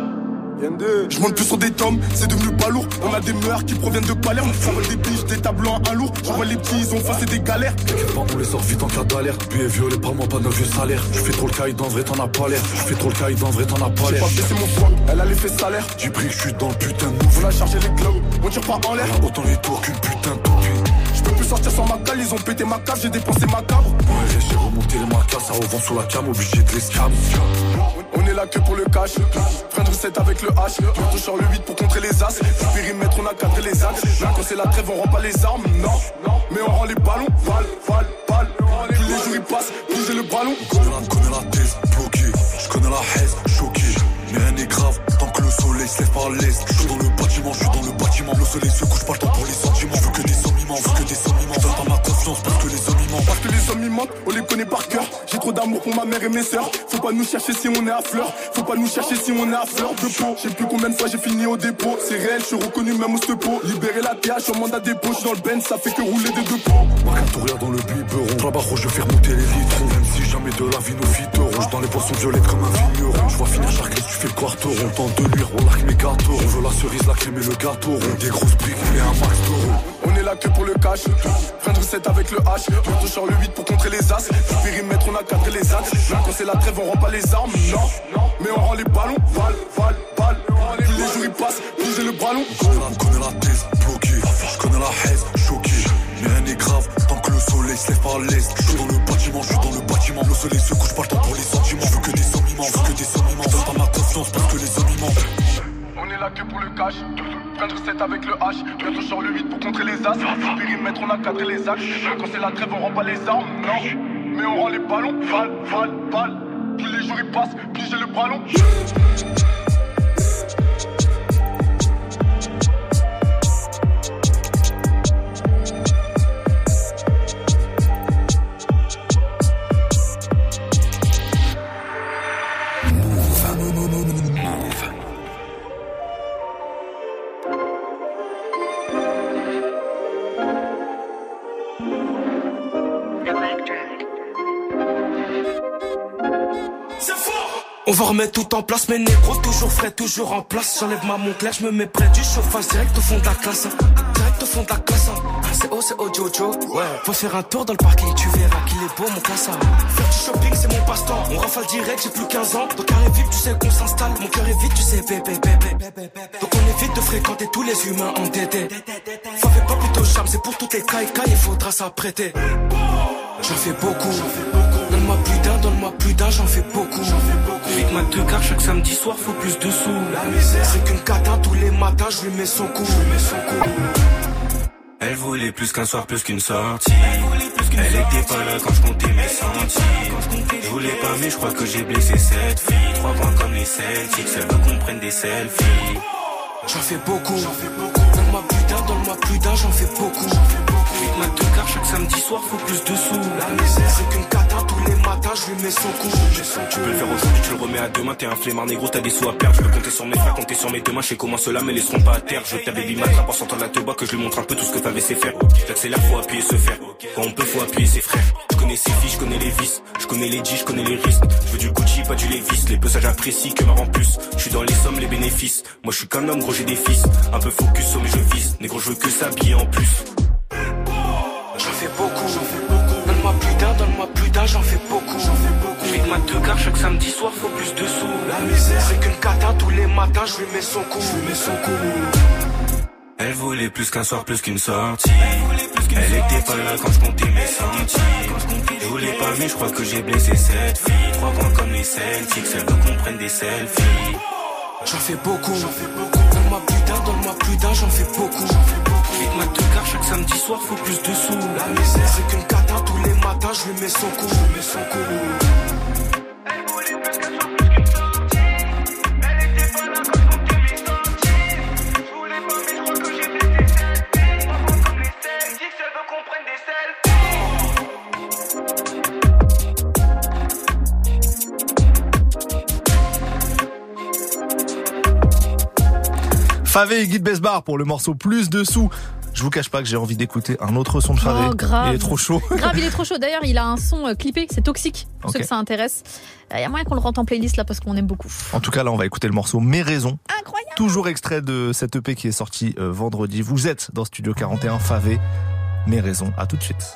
Je monte plus sur des tomes, c'est devenu pas lourd. On a des meurs qui proviennent de Palerme. Ça vole des biches, des tableaux à un lourd. Je vois les petits, ils ont fait c'est des galères. T'inquiète pas, on les sort vite en cas d'alerte. Billet violé par moi, pas de vieux salaire. Je fais trop le caïd, en vrai t'en as pas l'air. Je fais trop le caïd, en vrai t'en as pas J'ai l'air. pas baissé mon swag, elle a l'effet salaire. J'ai pris que je suis dans le putain de move. On a chargé les globes, on tire pas en l'air. Autant les tours qu'une putain de. Je peux plus sortir sans ma cale, ils ont pété ma cave, j'ai dépensé ma cabre. Ouais, j'ai remonté les marquas, ça revend sur la cam, obligé de les scam. On est là que pour le cash. Frein de 7 avec le H. Bientôt sur le 8 pour contrer les as. Du périmètre, on a cadré les axes. Là, quand c'est la trêve, on rend pas les armes. Non, mais on rend les ballons. Balle, balle, balle. Plus les jours ils passent, j'ai le ballon. Je connais la, thèse, bloqué. Je connais la haise, choqué. Mais rien n'est grave, tant que le soleil se lève par l'est. Je suis dans le bâtiment, je suis dans le bâtiment. Le soleil se couche pas le temps pour les sentiments. Je veux que des sommes immenses, je veux que des sommes immenses. Je donne pas ma confiance parce que les. Parce que les hommes ils mentent, on les connaît par cœur. J'ai trop d'amour pour ma mère et mes sœurs. Faut pas nous chercher si on est à fleur. Faut pas nous chercher si on est à fleur de peau. Je sais plus combien de fois j'ai fini au dépôt. C'est réel, je suis reconnu même au stepo. Libérer la TH en mandat dépôt. Je suis dans le Benz, ça fait que rouler des deux pots. Tourrière dans le biberon. Là-bas, je vais faire monter les litrons. Même si jamais de la vie nos fiteront. J'suis dans les poissons violettes comme un vigneron. Je vois finir chaque tu fais le quarteron. Temps de nuire, on largue mes gâteaux. On veut la cerise, la crème et le gâteau. Des grosses briques et un max d'euros. On est là que pour le cash. Frein de 7 avec le H. Bientôt sur le 8 pour contrer les as. Périmètre, on a cadré les axes. Là, quand c'est la trêve, on rend pas les armes. Non, mais on rend les ballons. Balle, balle, balle. Plus les jours ils passent, j'ai le ballon. Je connais la, la thèse, bloqué. Je connais la haise, choqué. Mais rien n'est grave, tant que le soleil se lève par l'est. Je suis dans le bâtiment, je suis dans le bâtiment. Le soleil se couche pas le temps pour les sentiments. Je veux que des sommes immenses, je veux que des sommes immenses. On est là que pour le cash. Prendre 7 avec le H. Bientôt sur le 8 pour contrer les as. Du périmètre, on a cadré les axes. Quand c'est la trêve, on rend pas les armes. Non, mais on rend les ballons. Balle, balle, balle. Plus les jours ils passent, plus j'ai le ballon. On va remettre tout en place, mes négros toujours frais, toujours en place. J'enlève ma Montclair, je me mets près du chauffage direct au fond de la classe. Direct au fond de la classe. Ah, C'est oh, c'est oh, Jojo. Ouais. Faut faire un tour dans le parking, tu verras qu'il est beau, mon classe. Faire du shopping, c'est mon passe-temps. On rafale direct, j'ai plus 15 ans. Donc carré vite, tu sais qu'on s'installe. Mon cœur est vite, tu sais, bébé, bébé. Donc on évite de fréquenter tous les humains entêtés. Ça fait pas plutôt charme, c'est pour toutes les cailles, il faudra s'apprêter. J'en fais beaucoup. Donne-moi plus d'un, donne-moi plus d'un, j'en fais beaucoup. Vite ma deux car chaque samedi soir faut plus de sous. La misère, c'est qu'une cata tous les matins, je lui mets son coup. Elle voulait plus qu'un soir, plus qu'une sortie. Elle était pas là quand je comptais mes centimes. Je voulais pas, mais je crois que j'ai blessé cette fille. Trois points comme les Celtics, elle veut qu'on prenne des selfies. J'en fais beaucoup. Donne-moi plus d'un, donne-moi plus d'un, j'en fais beaucoup. Vite ma deux chaque samedi soir faut plus de sous. La misère, c'est qu'une cata tous les matins, je lui mets son coup. Tu peux le faire aujourd'hui, tu le remets à demain. T'es un flemmard négro, t'as des sous à perdre. Je peux compter sur mes frères, compter sur mes deux mains. Je sais comment cela me laisseront pas à terre. Je veux ta baby m'attrape en sortant de la toba, que je lui montre un peu tout ce que Favé sait faire. J'accélère, faut appuyer, se faire. Quand on peut, faut appuyer ses frères. Je connais ses filles, je connais les vices. Je connais les G, je connais les risques. Je veux du Gucci, pas du Levis. Les peu ça j'apprécie que marrant plus. Je suis dans les sommes, les bénéfices. Moi je suis qu'un homme, gros, j'ai des fils. Un peu focus sur mes je vise. Négro, je veux que s'habiller en plus. Ma gares chaque samedi soir, faut plus de sous. La misère, c'est qu'une cata tous les matins, je lui mets son coup. Je lui mets son coup. Elle voulait plus qu'un soir, plus qu'une sortie. Elle était pas là quand je comptais mes centimes. Je voulais pas, mais je crois que j'ai blessé cette fille. Trois points comme les Celtics, elle veut qu'on prenne des selfies. J'en fais beaucoup, j'en fais beaucoup. Donne-moi plus d'un, donne-moi plus d'un, j'en fais beaucoup. Vite ma deux car chaque samedi soir, faut plus de sous. La misère, c'est qu'une cata tous les matins, je lui mets son coup. Je lui mets son coup. Favé et Guy Besbar pour le morceau Plus de sous. Je vous cache pas que j'ai envie d'écouter un autre son de Favé. Oh, grave. Il est trop chaud. Grave, il est trop chaud. D'ailleurs, il a un son euh, clippé, c'est toxique, pour ceux que ça intéresse. Il y a moyen qu'on le rentre en playlist là parce qu'on aime beaucoup. En tout cas, là, on va écouter le morceau Mes raisons. Incroyable. Toujours extrait de cette EP qui est sorti euh, vendredi. Vous êtes dans Studio 41 Favé. Mes raisons. À tout de suite.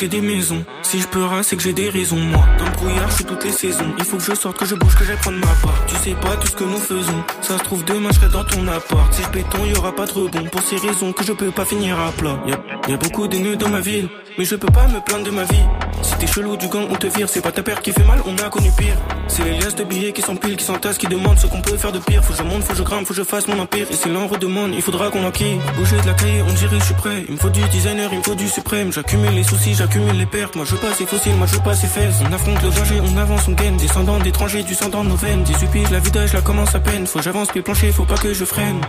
Si je peux c'est que j'ai des raisons. Moi, dans le brouillard, je toutes les saisons. Il faut que je sorte, que je bouge, que j'aille prendre ma part. Tu sais pas tout ce que nous faisons. Ça se trouve demain, je serai dans ton appart. Si je béton, y aura pas de rebond. Pour ces raisons que je peux pas finir à plat. Y a, y a beaucoup d'ennemis dans ma ville. Mais je peux pas me plaindre de ma vie. Si t'es chelou du gang, on te vire. C'est pas ta père qui fait mal, on a connu pire. C'est les liasses de billets qui s'empilent, qui s'entassent, qui demandent ce qu'on peut faire de pire. Faut que je monte, faut que je grimpe, faut que je fasse mon empire. Et si l'on redemande, il faudra qu'on enquille. Bouger de la cahier, on dirait je suis prêt. Il me faut du designer, il me faut du suprême. J'accumule les soucis, j'accumule les pertes. Moi je veux pas ces fossiles, moi je veux pas ces fesses. On affronte le danger, on avance, on gagne. Descendant d'étrangers, du sang dans nos veines. Des uppies, la vida, je la commence à peine. Faut j'avance, puis plancher, faut pas que je freine.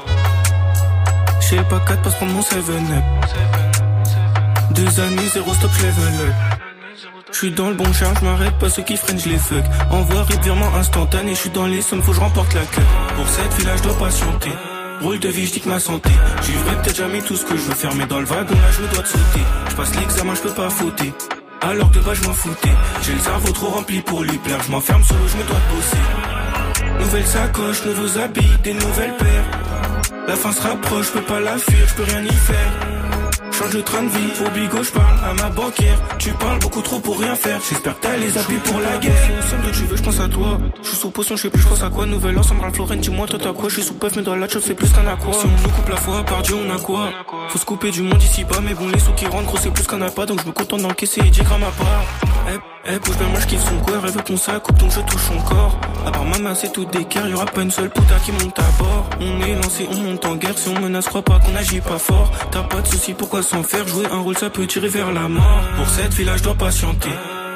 Le pas 4, passe prendre mon 7 up. Deux années, zéro stop, level up. Je suis dans le bon charge, je m'arrête pas ceux qui freinent, les fuck. Envoie rip virement instantané, je suis dans les sommes, faut que je remporte la queue. Pour cette villa, je dois patienter. Rôle de vie, je dis que ma santé. J'y ferai peut-être jamais tout ce que je veux faire, mais dans le wagon là, je me dois de sauter. Je passe l'examen, je peux pas fauter. Alors de bas, je m'en foutais. J'ai le cerveau trop rempli pour lui plaire. Je m'enferme solo, je me dois de bosser. Nouvelle sacoche, nouveaux habits, des nouvelles paires. La fin se rapproche, peux pas la fuir, je peux rien y faire. Change de train de vie, au bigot, je parle à ma banquière. Tu parles beaucoup trop pour rien faire. J'espère que t'as les appuis pour la guerre. Somme de tu veux, je pense à toi. Je suis sous potion, je sais plus, je pense à quoi. Nouvelle ensemble, à Florent, dis-moi, toi t'as quoi. Je suis sous puff, mais dans la chop, c'est plus qu'un aqua. Si on nous coupe la foi, par Dieu, on a quoi? Faut se couper du monde ici bas, mais bon, les sous qui rentrent, gros, c'est plus qu'un appât. Donc je me contente d'encaisser et 10 grammes à part. Eh, eh, bouge moi je kiffe son corps. Elle veut qu'on s'accoupe, donc je touche son corps. À part ma main, c'est tout d'équerre. Y'aura pas une seule puta qui monte à bord. On est lancé, on monte en guerre. Si on menace, crois pas qu'on agit pas fort. T'as pas de soucis, pourquoi s'en faire? Jouer un rôle, ça peut tirer vers la mort. Pour cette villa, je dois patienter.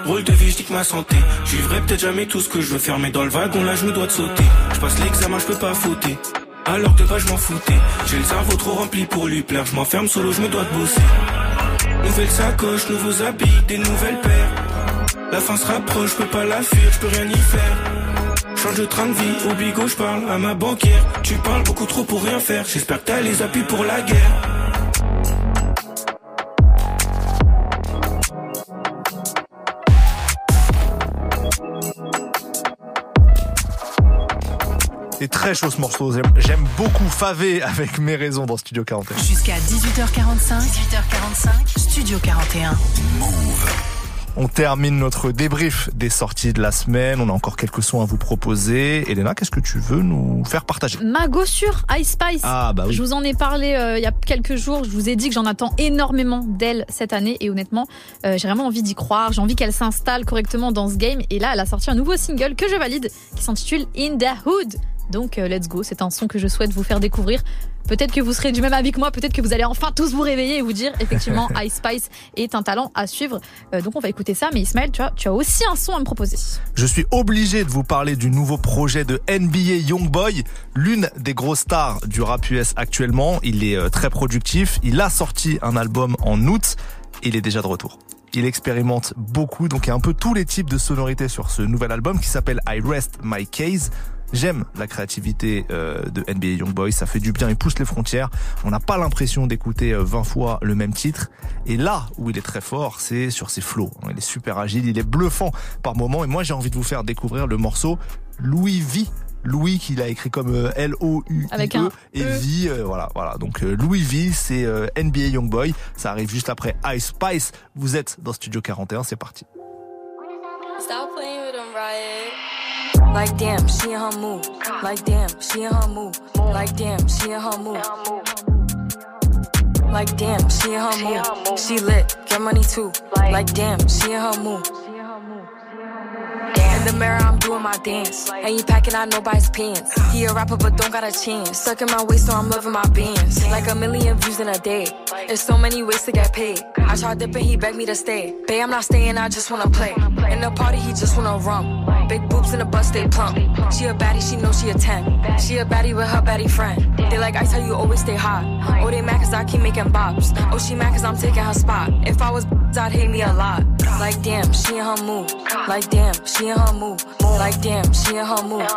Rôle de vie, je dis que ma santé. Je vivrai peut-être jamais tout ce que je veux faire, mais dans le wagon là, je me dois de sauter. Je passe l'examen, je peux pas fauter. Alors de bas, je m'en foutais. J'ai le cerveau trop rempli pour lui plaire. Je m'enferme solo, je me dois de bosser. Nouvelle sacoche, nouveaux habits, des nouvelles paires. La fin se rapproche, je peux pas la fuir, je peux rien y faire. Change de train de vie, au bigot, je parle à ma banquière. Tu parles beaucoup trop pour rien faire. J'espère que t'as les appuis pour la guerre. C'est très chaud ce morceau. J'aime- beaucoup Favé avec mes raisons dans Studio 41. Jusqu'à 18h45. 18h45. Studio 41. On termine notre débrief des sorties de la semaine. On a encore quelques sons à vous proposer. Elena, qu'est-ce que tu veux nous faire partager? Ma gossure, Ice Spice. Ah, bah oui. Je vous en ai parlé euh, il y a quelques jours. Je vous ai dit que j'en attends énormément d'elle cette année. Et honnêtement, euh, j'ai vraiment envie d'y croire. J'ai envie qu'elle s'installe correctement dans ce game. Et là, elle a sorti un nouveau single que je valide qui s'intitule In the Hood. Donc, euh, let's go. C'est un son que je souhaite vous faire découvrir. Peut-être que vous serez du même avis que moi. Peut-être que vous allez enfin tous vous réveiller et vous dire, effectivement, Ice Spice est un talent à suivre. Euh, donc, on va écouter ça. Mais Ismaël, tu vois, tu as aussi un son à me proposer. Je suis obligé de vous parler du nouveau projet de NBA Youngboy, l'une des grosses stars du rap US actuellement. Il est euh, très productif. Il a sorti un album en août. Il est déjà de retour. Il expérimente beaucoup, donc il y a un peu tous les types de sonorités sur ce nouvel album qui s'appelle I Rest My Case. J'aime la créativité euh, de NBA Youngboy, ça fait du bien, il pousse les frontières. On n'a pas l'impression d'écouter euh, 20 fois le même titre. Et là où il est très fort, c'est sur ses flows. Il est super agile, il est bluffant par moments. Et moi, j'ai envie de vous faire découvrir le morceau Louis V. Louis qu'il a écrit comme euh, L-O-U-I-E Avec un et E. V, euh, voilà, voilà. Donc euh, Louis V, c'est euh, NBA Youngboy. Ça arrive juste après Ice Spice. Vous êtes dans Studio 41, c'est parti. Stop playing with them, Riot. Like damn, she in her mood. Like damn, she in her mood. Like damn, she in her mood. Like damn, she in her mood. She lit, get money too. Like damn, she in her mood. In the mirror, I'm doing my dance. Ain't packing out nobody's pants. He a rapper, but don't got a chance. Stuck in my waist, so I'm loving my bands. Like a million views in a day. There's so many ways to get paid. I tried dipping, he begged me to stay. Babe, I'm not staying, I just wanna play. In the party, he just wanna rum. Big boobs in the bus, they plump. She a baddie, she know she a 10. She a baddie with her baddie friend. They like ice, how you always stay hot. Oh, they mad cause I keep making bops. Oh, she mad cause I'm taking her spot. If I was I'd hate me a lot. Like damn, she in her mood. Like damn, she in her mood. Like damn, she in her mood.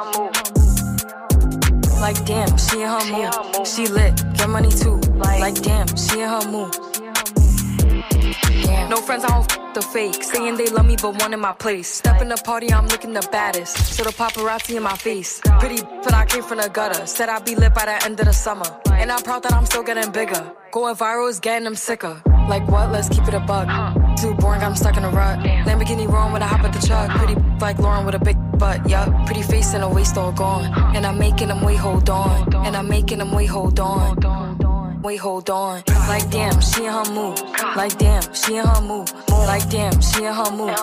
Like damn, she in her mood. She lit, get money too. Like damn, she in her mood. No friends, I don't f the fake. Saying they love me, but one in my place. Step in the party, I'm looking the baddest. So the paparazzi in my face. Pretty, but I came from the gutter. Said I'd be lit by the end of the summer. And I'm proud that I'm still getting bigger. Going viral is getting them sicker. Like what? Let's keep it a bug. Too boring, I'm stuck in a rut. Lamborghini wrong when I hop at the truck. Pretty like Lauren with a big butt, yup. Pretty face and a waist all gone. And I'm making them wait, hold on. And I'm making them wait, hold on. Wait, hold on. Like damn, she in her mood. Like damn, she in her mood. Like damn, she in her mood.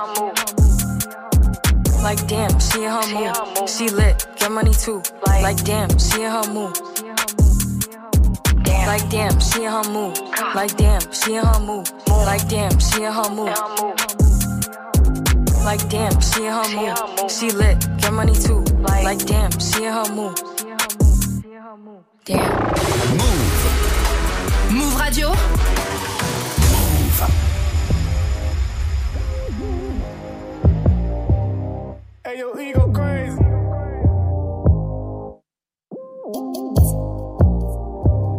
Like damn, she in her mood. She lit, get money too. Like damn, she in her mood. Like damn, she in her mood. Like damn, she in her mood. Like damn, she in her mood. Like damn, she in her mood. She lit, get money too. Like damn, she in her mood. Damn. Move Radio. Hey, yo, ego crazy.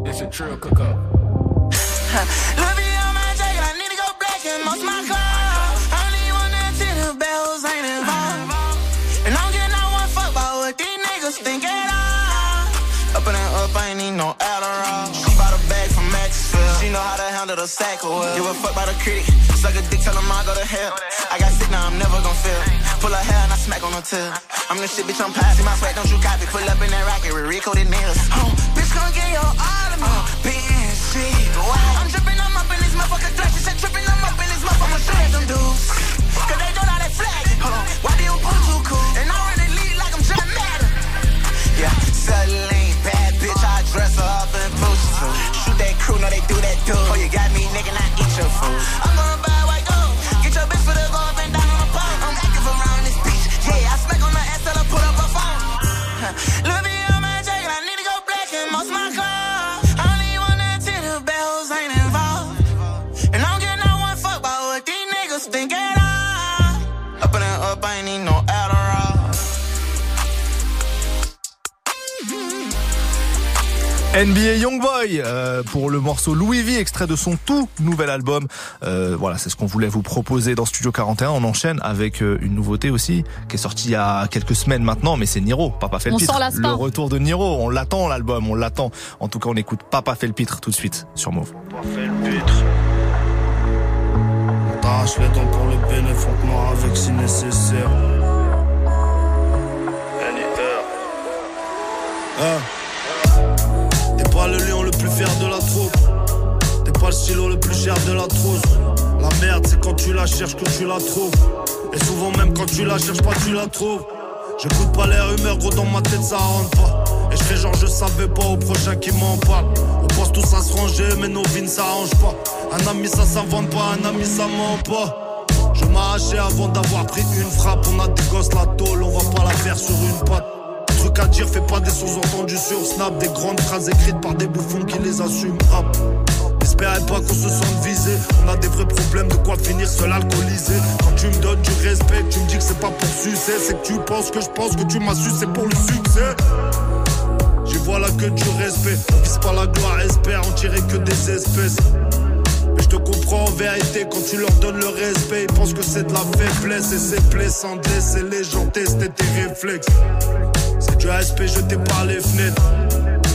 It's a trill cook up. Louis on my jacket, I need to go black and most my clothes. I don't even want to see the bells ain't involved. And I don't get no one fuck about what these niggas think at all. Up and up, I ain't need no Adderall. Know how to handle the sack of well. Give a fuck by the critic. Suck a dick, tell him I go to hell. I got sick, now I'm never gon' feel. Pull her hair and I smack on her tail. I'm the shit, bitch, I'm. See my sweat, don't you copy. Pull up in that rocket with Rico the nails. Oh, bitch, gon' get your all of me. BNC. NBA Youngboy euh, pour le morceau Louis V, extrait de son tout nouvel album. Euh, voilà, c'est ce qu'on voulait vous proposer dans Studio 41. On enchaîne avec euh, une nouveauté aussi qui est sortie il y a quelques semaines maintenant, mais c'est Niro. Papa fait le On pitre. Le retour de Niro, on l'attend l'album, on l'attend. En tout cas, on écoute Papa fait le pitre tout de suite sur Move. Ta t'arrache les dents pour le bénéfice, moi avec si nécessaire. Hein. De la troupe. T'es pas le stylo le plus cher de la trousse. La merde, c'est quand tu la cherches que tu la trouves. Et souvent, même quand tu la cherches pas, tu la trouves. J'écoute pas les rumeurs, gros, dans ma tête, ça rentre pas. Et je fais genre, je savais pas au prochain qui m'en parle. On pense tous à se ranger, mais nos vies ne s'arrangent pas. Un ami, ça s'invente pas, un ami, ça ment pas. Je m'arrachais avant d'avoir pris une frappe. On a des gosses la tôle, on va pas la faire sur une patte. Fais pas des sous-entendus sur Snap. Des grandes phrases écrites par des bouffons qui les assument. Rap. N'espérez pas qu'on se sente visé. On a des vrais problèmes, de quoi finir seul alcoolisé. Quand tu me donnes du respect, tu me dis que c'est pas pour sucer. C'est que tu penses que je pense que tu m'as su, c'est pour le succès. J'y vois là que du respect. On vise pas la gloire, espère en tirer que des espèces. Te comprends en vérité quand tu leur donnes le respect. Ils pensent que c'est de la faiblesse et c'est blessant de laisser les gens tester tes réflexes. C'est du respect jeté par les fenêtres.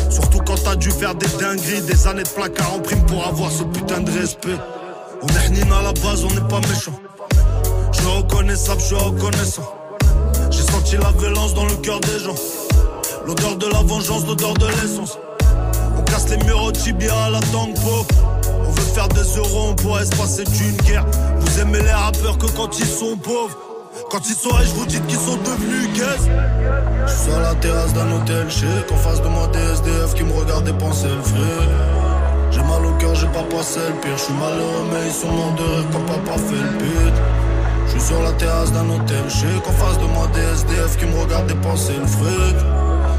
Surtout quand t'as dû faire des dingueries, des années de placard en prime pour avoir ce putain de respect. On est hnine à la base, on n'est pas méchant. Je suis reconnaissable, je suis reconnaissant. J'ai senti la violence dans le cœur des gens. L'odeur de la vengeance, l'odeur de l'essence. On casse les murs au tibia à la tango. On veut faire des euros, on pourrait se passer d'une guerre. Vous aimez les rappeurs que quand ils sont pauvres. Quand ils sont riches, vous dites qu'ils sont devenus guests. Je suis sur la terrasse d'un hôtel chic. En face de moi, des SDF qui me regardent dépenser le fric. J'ai mal au cœur, j'ai pas passé le pire. Je suis malheureux, mais ils sont morts de rire quand papa fait le pute. Je suis sur la terrasse d'un hôtel chic. En face de moi, des SDF qui me regardent dépenser le fric.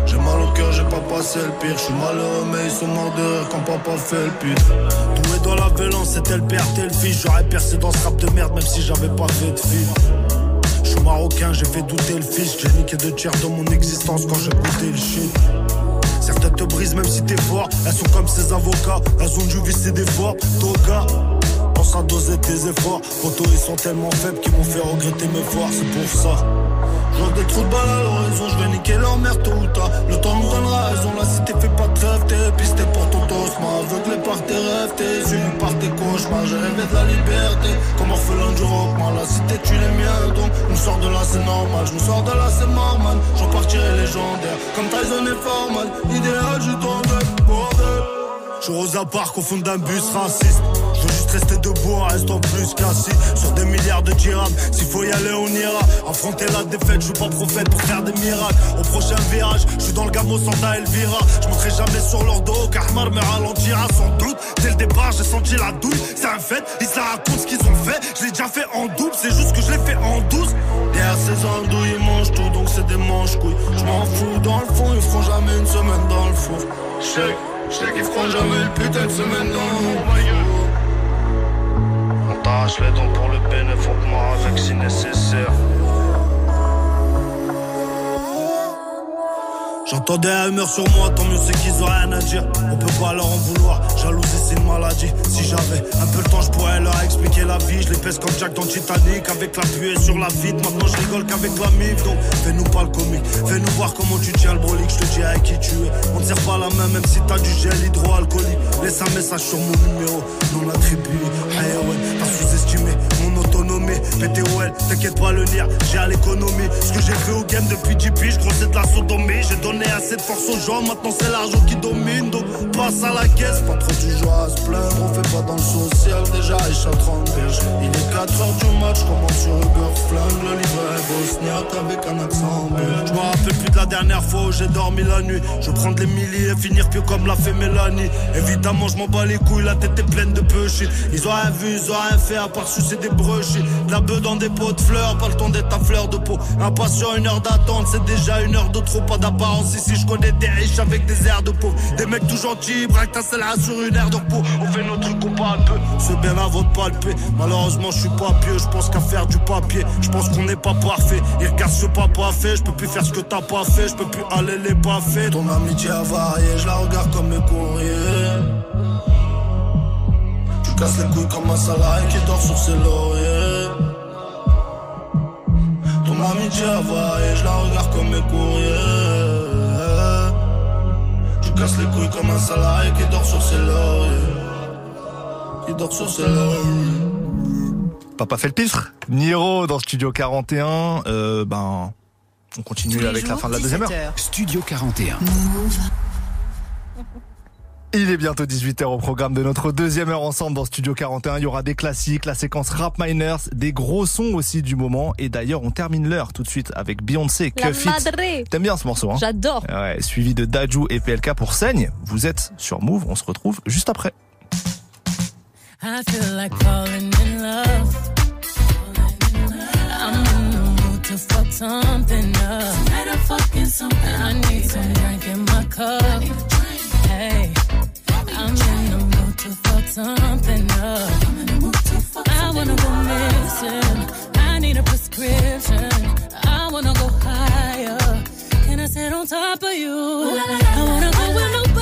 J'ai mal au cœur, j'ai pas passé le pire. Je suis malheureux, mais ils sont morts de rire quand papa fait le. Tout est dans la violence, c'était le père, t'es fils. J'aurais percé dans ce rap de merde, même si j'avais pas fait de film. Je suis marocain, j'ai fait douter le fils. J'ai niqué deux tiers de mon existence quand j'ai goûté le shit. Certaines te brisent même si t'es fort. Elles sont comme ces avocats, elles ont dû visser des forts. Toga, pense à doser tes efforts. Photos, ils sont tellement faibles qu'ils m'ont fait regretter mes forts, c'est pour ça. J'en des trous de balles à l'horizon, je vais niquer leur mère tôt ou tard. Le temps nous donnera raison, la cité fait pas de rêve, t'es pisté pour ton dos, aveuglé par tes rêves, t'es suivi par tes cauchemars. J'ai rêvé de la liberté, comme orphelin du rockman. La cité tue les miens, donc on sort de là, c'est normal. Je me sors de là, c'est normal. J'en partirai légendaire, comme Tyson et Foreman. Idéal, je tombe, bordel. Je suis Rosa Park au fond d'un bus raciste. Rester debout en plus qu'assis sur des milliards de dirhams. S'il faut y aller, on ira. Affronter la défaite, je suis pas prophète pour faire des miracles. Au prochain virage, je suis dans le gamo Santa Elvira. Je monterai jamais sur leur dos, Kahmar me ralentira sans doute. Dès le départ, j'ai senti la douille. C'est un fait, ils se la racontent ce qu'ils ont fait. Je l'ai déjà fait en double, c'est juste que je l'ai fait en douce. Derrière ces andouilles, ils mangent tout, donc c'est des manches couilles. Je m'en fous, dans le fond, ils feront jamais une semaine dans le four. Check. Sais qu'ils feront jamais le putain de semaine dans On J'entends des rumeurs sur moi, tant mieux c'est qu'ils ont rien à dire. On peut pas leur en vouloir, jalousie c'est une maladie. Si j'avais un peu le temps, je pourrais leur expliquer la vie. Je les pèse comme Jack dans Titanic, avec la pluie sur la vitre. Maintenant je rigole qu'avec la mif, donc fais-nous pas le comique. Fais-nous voir comment tu tiens le brolique, je te dis avec qui tu es. On ne serre pas la main, même si t'as du gel hydroalcoolique. Laisse un message sur mon numéro, non attribué. Hey ouais, t'as sous-estimé mon autonomie. PTOL, t'inquiète pas le lire, j'ai à l'économie. Ce que j'ai fait au game depuis 10 piges, de la sodomie. J'ai donné assez de force aux gens, maintenant c'est l'argent qui domine. Donc passe à la caisse, pas trop du joie à se plaindre. On fait pas dans le social, déjà riche à 30 berges. Il est 4 heures du match, commence sur Uber flingue. Le livret est bosniaque avec un accent. Je me rappelle plus de la dernière fois où j'ai dormi la nuit. Je prendre les milliers et finir pieux comme l'a fait Mélanie. Évidemment, je m'en bats les couilles, la tête est pleine de bullshit. Ils ont rien vu, ils ont rien fait à part sucer des brushis. La bœuf dans des pots de fleurs, pas le temps d'être à fleur de peau. Impatient, une heure d'attente, c'est déjà une heure de trop, pas d'apparence. Ici, je connais des riches avec des airs de pauvres. Des mecs tout gentils, braque ta celle sur une aire de repos. On fait nos trucs, on parle peu. C'est bien avant de palper. Malheureusement, je suis pas pieux, je pense qu'à faire du papier. Je pense qu'on n'est pas parfait. Et regarde ce papa fait, je peux plus faire ce que t'as pas fait. Je peux plus aller les pas fait. Ton amitié a varié, je la regarde comme mes courriers. Tu casses les couilles comme un salarié qui dort sur ses lauriers. Ton amitié a varié, je la regarde comme mes courriers. Tu casses les couilles comme un salarié qui dort sur ses lauriers. Qui dort sur ses lauriers. Papa fait le pifre. Niro dans Studio 41. Euh, ben, on continue avec la fin de la deuxième heure. Studio 41. Il est bientôt 18h au programme de notre deuxième heure ensemble dans Studio 41. Il y aura des classiques, la séquence Rap Miners, des gros sons aussi du moment. Et d'ailleurs, on termine l'heure tout de suite avec Beyoncé, fit. madre. T'aimes bien ce morceau, hein? J'adore. Ouais, suivi de Dajou et PLK pour Saigne. Vous êtes sur Move, on se retrouve juste après. I feel like falling in love. I'm in the mood to fuck something up. Tonight I'm fucking something I need some drink in my cup. Hey, I'm in the mood to fuck something up. I wanna go missing. I need a prescription. I wanna go higher. Can I sit on top of you? I wanna go where nobody's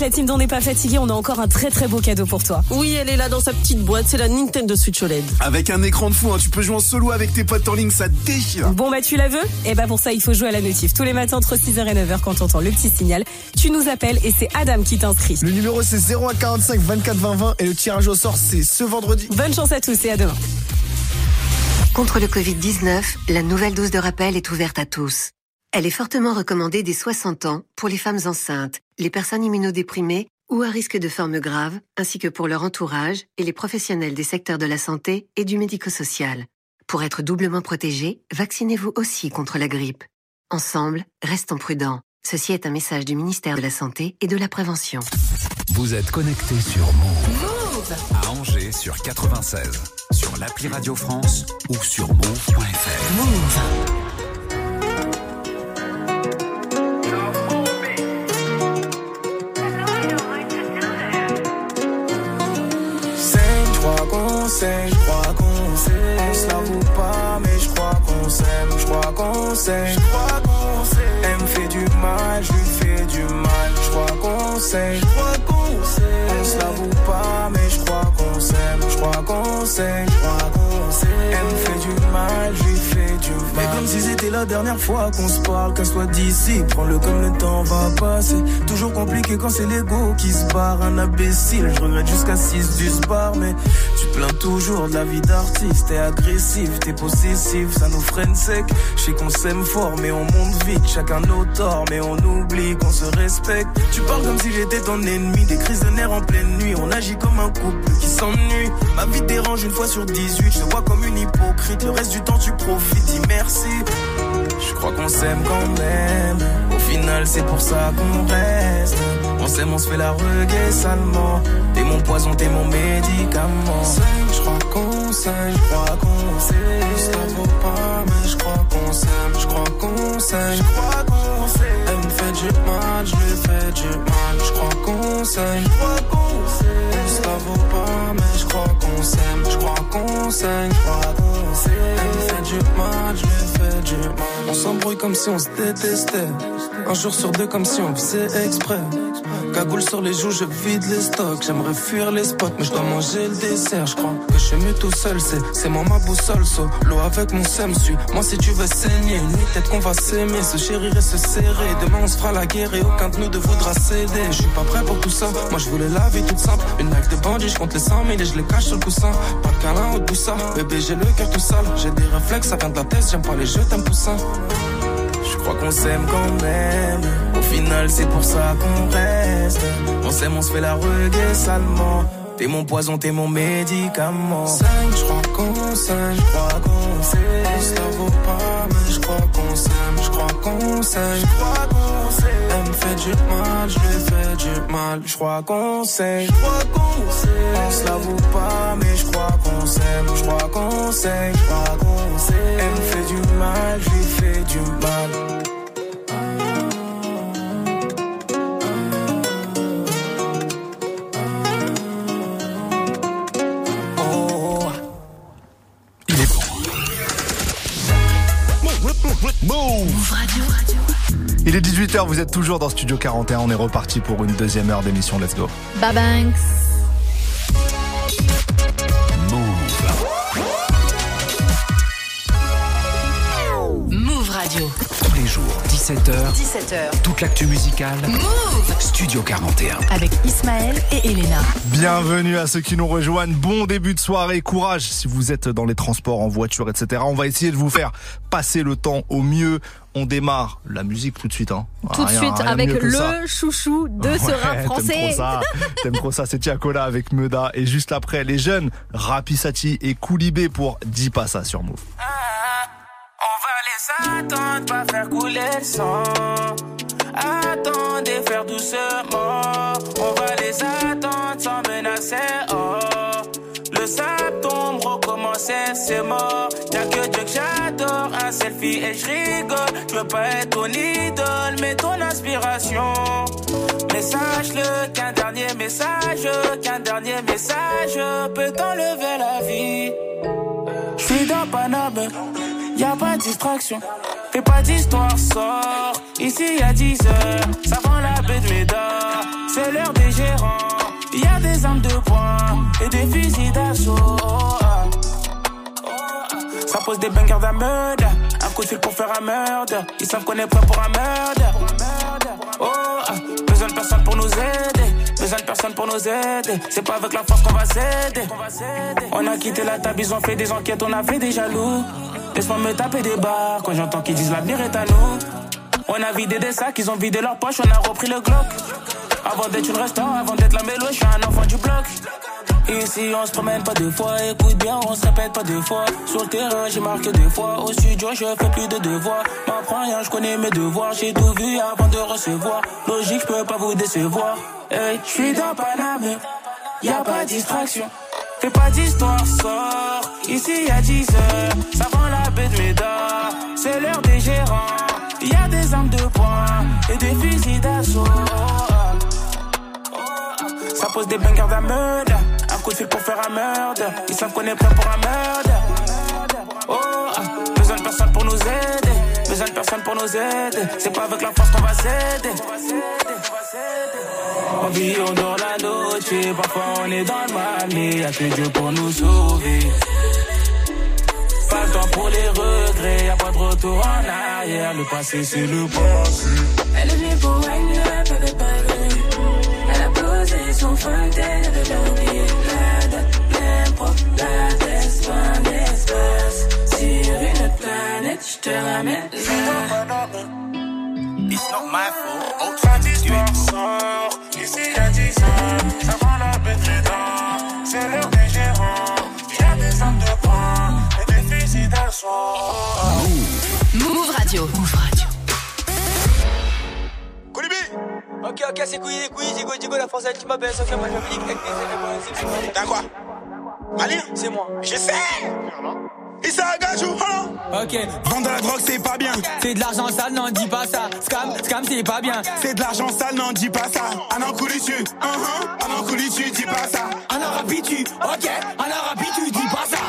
toute la team d'On n'est pas fatigué, on a encore un très très beau cadeau pour toi. Oui, elle est là dans sa petite boîte, c'est la Nintendo Switch OLED. Avec un écran de fou, hein, tu peux jouer en solo avec tes potes en ligne, ça déchire. Bon bah tu la veux? Et bah pour ça il faut jouer à la notif tous les matins entre 6h et 9h quand t'entends le petit signal. Tu nous appelles et c'est Adam qui t'inscrit. Le numéro c'est 0145 24 20 20 et le tirage au sort c'est ce vendredi. Bonne chance à tous et à demain. Contre le Covid-19, la nouvelle dose de rappel est ouverte à tous. Elle est fortement recommandée dès 60 ans pour les femmes enceintes, les personnes immunodéprimées ou à risque de formes graves, ainsi que pour leur entourage et les professionnels des secteurs de la santé et du médico-social. Pour être doublement protégés, vaccinez-vous aussi contre la grippe. Ensemble, restons prudents. Ceci est un message du ministère de la Santé et de la Prévention. Vous êtes connecté sur Move. À Angers sur 96. Sur l'appli Radio France ou sur move.fr. Move. Saigne, je crois qu'on sait. On se l'avoue pas, mais je crois qu'on s'aime, je crois qu'on saigne, je crois qu'on sait. Elle me fait du mal, je lui fais du mal, je crois qu'on saigne, je crois qu'on sait. On se l'avoue pas, mais je crois qu'on s'aime, je crois qu'on saigne, je crois qu'on sait. Elle me fait du mal, comme si c'était la dernière fois qu'on se parle, casse-toi d'ici, prends-le comme le temps va passer. Toujours compliqué quand c'est l'ego qui se barre, un imbécile. Je regrette jusqu'à 6 du spar, mais tu plains toujours de la vie d'artiste. T'es agressif, t'es possessif, ça nous freine sec. Je sais qu'on s'aime fort, mais on monte vite, chacun nos torts, mais on oublie qu'on se respecte. Tu parles comme si j'étais ton ennemi, des crises de nerfs en pleine nuit. On agit comme un couple qui s'ennuie. Ma vie dérange une fois sur 18, je te vois comme une hypocrite. Le reste du temps, tu profites, dis merci. Je crois qu'on s'aime quand même. Au final, c'est pour ça qu'on reste. On s'aime, on se fait la reggae salement. T'es mon poison, t'es mon médicament. Je crois qu'on s'aime, je crois qu'on. Ça vaut pas, mais je crois qu'on s'aime. Je crois qu'on s'aime, je crois qu'on sait. Du mal, je fais du mal. Je crois qu'on s'aime. Ça vaut pas, mais je crois qu'on s'aime. Je crois qu'on s'aime, je du mal, je fais du mal. On s'embrouille comme si on se détestait. Un jour sur deux comme si on faisait exprès. Cagoule sur les joues, je vide les stocks. J'aimerais fuir les spots, mais je dois manger le dessert. Je crois que je suis mieux tout seul, c'est, c'est moi ma boussole. So, l'eau avec mon seum suit. Moi, si tu veux saigner, une nuit, peut-être qu'on va s'aimer, se chérir et se serrer. Demain, on se fera la guerre et aucun de nous ne voudra céder. Je suis pas prêt pour tout ça. Moi, je voulais la vie toute simple. Une life de bandit, je compte les 100 000 et je les cache sur le coussin. Pas de câlin au ça. Bébé, j'ai le cœur tout sale. J'ai des réflexes, ça vient de la tête. J'aime pas les jeux, t'aimes poussin. Je crois qu'on s'aime quand même. Au final, c'est pour ça qu'on reste. On s'aime, on se fait la reggae salement. T'es mon poison, t'es mon médicament. Saigne, je crois qu'on s'aime, je crois qu'on. Ça vaut pas, mais je crois qu'on s'aime, je crois qu'on s'aime. Elle me fait du mal, je lui fais du mal. Je crois qu'on s'aime, je crois qu'on. On se l'avoue pas, mais je crois qu'on s'aime, je crois qu'on s'aime, je crois qu'on sait. Elle me fait du mal, je lui fais du mal. Il est 18h, vous êtes toujours dans Studio 41, on est reparti pour une deuxième heure d'émission, let's go. Babanks. Move 17h. 17h. Toute l'actu musicale. Move Studio 41. avec Ismaël et Elena. Bienvenue à ceux qui nous rejoignent, bon début de soirée, courage si vous êtes dans les transports, en voiture, etc. On va essayer de vous faire passer le temps au mieux. On démarre la musique tout de suite. Hein. Tout de suite rien avec le ça. chouchou de ce Ouais, rap T'aimes français. trop ça, t'aimes trop ça, c'est Tiakola avec Meda et juste après les jeunes Rapisati et Koulibé pour 10 pas ça sur Move. On va les attendre, pas faire couler le sang. Attendez, faire doucement. On va les attendre sans menacer. Oh. Le sable tombe, recommencer, c'est mort. Y'a que Dieu que j'adore, un selfie et je rigole. Je veux pas être ton idole, mais ton inspiration. Mais sache-le qu'un dernier message, qu'un dernier message peut t'enlever la vie. Je suis dans y a pas de distraction. Fais pas d'histoire, sort. Ici y a 10 heures, ça vend la baie de Médard. C'est l'heure des gérants. Y a des armes de poing et des fusils d'assaut. Ça pose des bangers d'un meurtre. Un coup de fil pour faire un meurtre. Ils savent qu'on est prêt pour un meurtre. Oh, ah. besoin de personne pour nous aider. Besoin de personne pour nous aider. C'est pas avec la force qu'on va s'aider. On a quitté la table, ils ont fait des enquêtes, on a fait des jaloux. Laisse-moi me taper des barres quand j'entends qu'ils disent l'avenir est à nous. On a vidé des sacs, ils ont vidé leurs poches, on a repris le Glock. Avant d'être une restaurant, avant d'être la mélo, je suis un enfant du bloc. Ici on se promène pas deux fois, écoute bien, on se répète pas deux fois. Sur le terrain j'ai marqué deux fois, au studio je fais plus de devoirs. M'apprends rien, je connais mes devoirs, j'ai tout vu avant de recevoir. Logique, je peux pas vous décevoir. Hey, je suis dans Paname, y a pas de distraction. Fais pas d'histoire, sort. Ici y a 10 heures, ça vend la baie de Médard. C'est l'heure des gérants. Y a des armes de poing et des fusils d'assaut. Ça pose des bangers d'un. Un coup de fil pour faire un meurtre. Ils savent qu'on est prêt pour un meurtre. Oh, ah, besoin de personne pour nous aider. Besoin de personne pour nous aider. C'est pas avec la force qu'on va s'aider. On vit, on dort la noche. Parfois on est dans le mal, mais y'a que Dieu pour nous sauver. Pas le temps pour les regrets, y'a pas de retour en arrière. Le passé, c'est le passé. Elle est venue pour posé son fontaine, elle avait oublié la date, l'impro, la test, point d'espace. Sur une autre planète, je te ramène là. It's not my fault. Autre d'histoire sort. Ici y'a 10 ans. Couilles, Digo, Digo, la française, tu m'appelles, Sophia, des T'as quoi? Mali C'est moi. Je sais Issa Agajou, hein Ok. Vendre de la drogue, c'est pas bien. C'est de l'argent sale, non, dis pas ça. Scam, scam, c'est pas bien. C'est de l'argent sale, non, dis pas ça. Un an couli tu, un an tu, dis pas ça. Un arabe, tu, ok. Un arabe, tu, dis pas ça.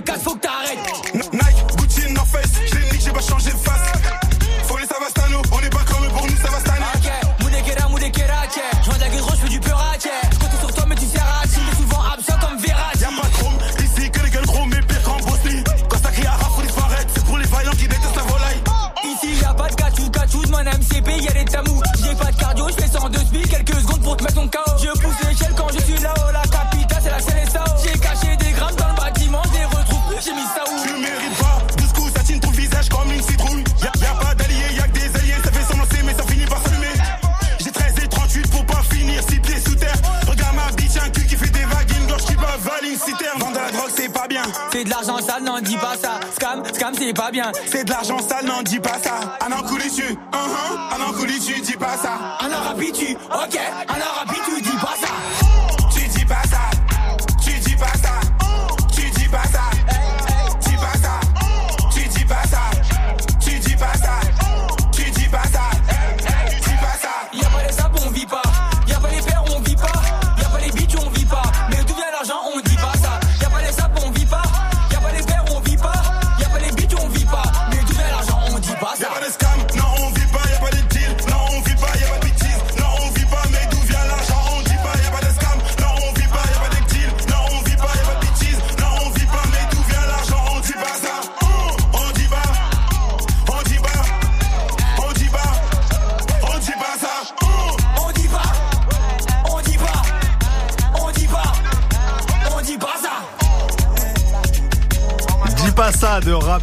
Bébé, je me casse, faut que C'est pas bien. C'est de l'argent sale, non, dis pas ça. Un an couli tu, un an couli tu, dis pas ça. Un arabe, tu, ok. Un arabe, tu,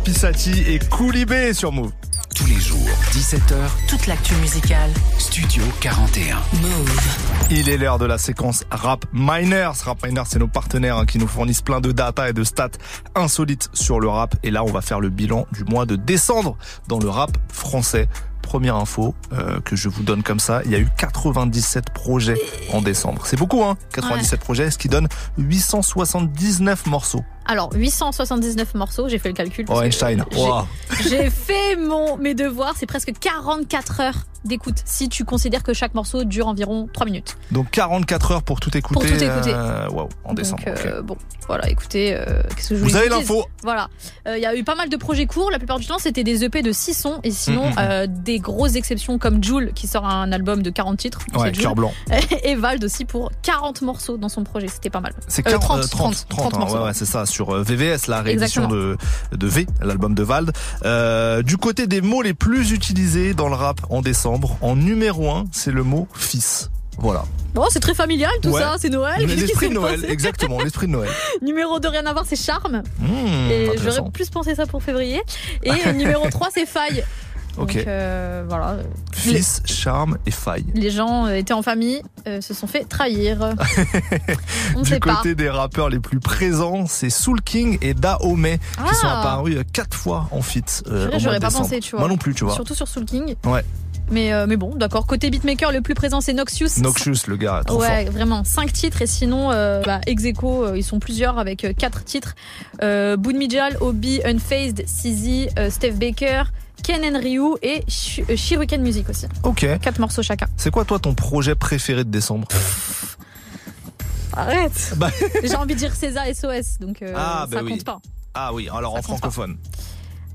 Rapisati et Koulibé sur Move. Tous les jours, 17h, Toute l'actu musicale. Studio 41. Move. Il est l'heure de la séquence Rap Miners. Rap Miners, c'est nos partenaires hein, qui nous fournissent plein de data et de stats insolites sur le rap. Et là, on va faire le bilan du mois de décembre dans le rap français. Première info euh, que je vous donne comme ça, il y a eu 97 projets en décembre. C'est beaucoup, hein 97 projets, ce qui donne 879 morceaux. Alors, 879 morceaux, j'ai fait le calcul. Oh, Einstein. j'ai- Wow. J'ai fait mon, mes devoirs, c'est presque 44 heures d'écoute si tu considères que chaque morceau dure environ 3 minutes. Donc 44 heures pour tout écouter. Pour tout écouter. euh, Waouh, en décembre. Donc, euh, bon, voilà, écoutez, euh, qu'est-ce que je Vous avez vous dise l'info. Voilà, il y a eu pas mal de projets courts. La plupart du temps, c'était des EP de 6 sons, et sinon Mhm. euh, des grosses exceptions comme Joule qui sort un album de 40 titres. Ouais, cœur blanc. Et Vald aussi pour 40 morceaux dans son projet. C'était pas mal. C'est Euh, 40, 30, euh, 30, 30 hein, morceaux. ouais, ouais, c'est ça, sur euh, VVS, la réédition de, de V, l'album de Vald. Euh, du côté des mots les plus utilisés dans le rap en décembre. En numéro 1, c'est le mot fils. Voilà. Bon, c'est très familial tout Ouais. ça, c'est Noël. L'esprit de Noël, exactement, l'esprit de Noël. Numéro 2, rien à voir, c'est Charme. Mmh, Et j'aurais plus pensé ça pour février. Et numéro 3, c'est Faille. Donc euh, voilà. Fils, charme et faille. Les gens euh, étaient en famille, euh, se sont fait trahir. On du sait pas. côté des rappeurs les plus présents, c'est Soul King et Dahomey Ah. qui sont apparus euh, quatre fois en feat. euh, J'aurais pas décembre. pensé, tu vois. Moi non plus, tu vois. Surtout sur Soul King. Ouais. Mais, euh, mais bon, d'accord. Côté beatmaker, le plus présent, c'est Noxious. Noxious, le gars, trop ouais, fort. vraiment. 5 titres et sinon, euh, bah, ex aequo, euh, ils sont plusieurs avec 4 titres. Euh, Boon Mijal, Obi, Unfazed, CZ, euh, Steph Baker, Ken and Ryu et Sh- euh, Shuriken Music aussi. Ok. 4 morceaux chacun. C'est quoi toi ton projet préféré de décembre Arrête Bah- J'ai envie de dire César SOS, donc euh, Ah, ça bah oui. compte pas. Ah oui, alors en francophone.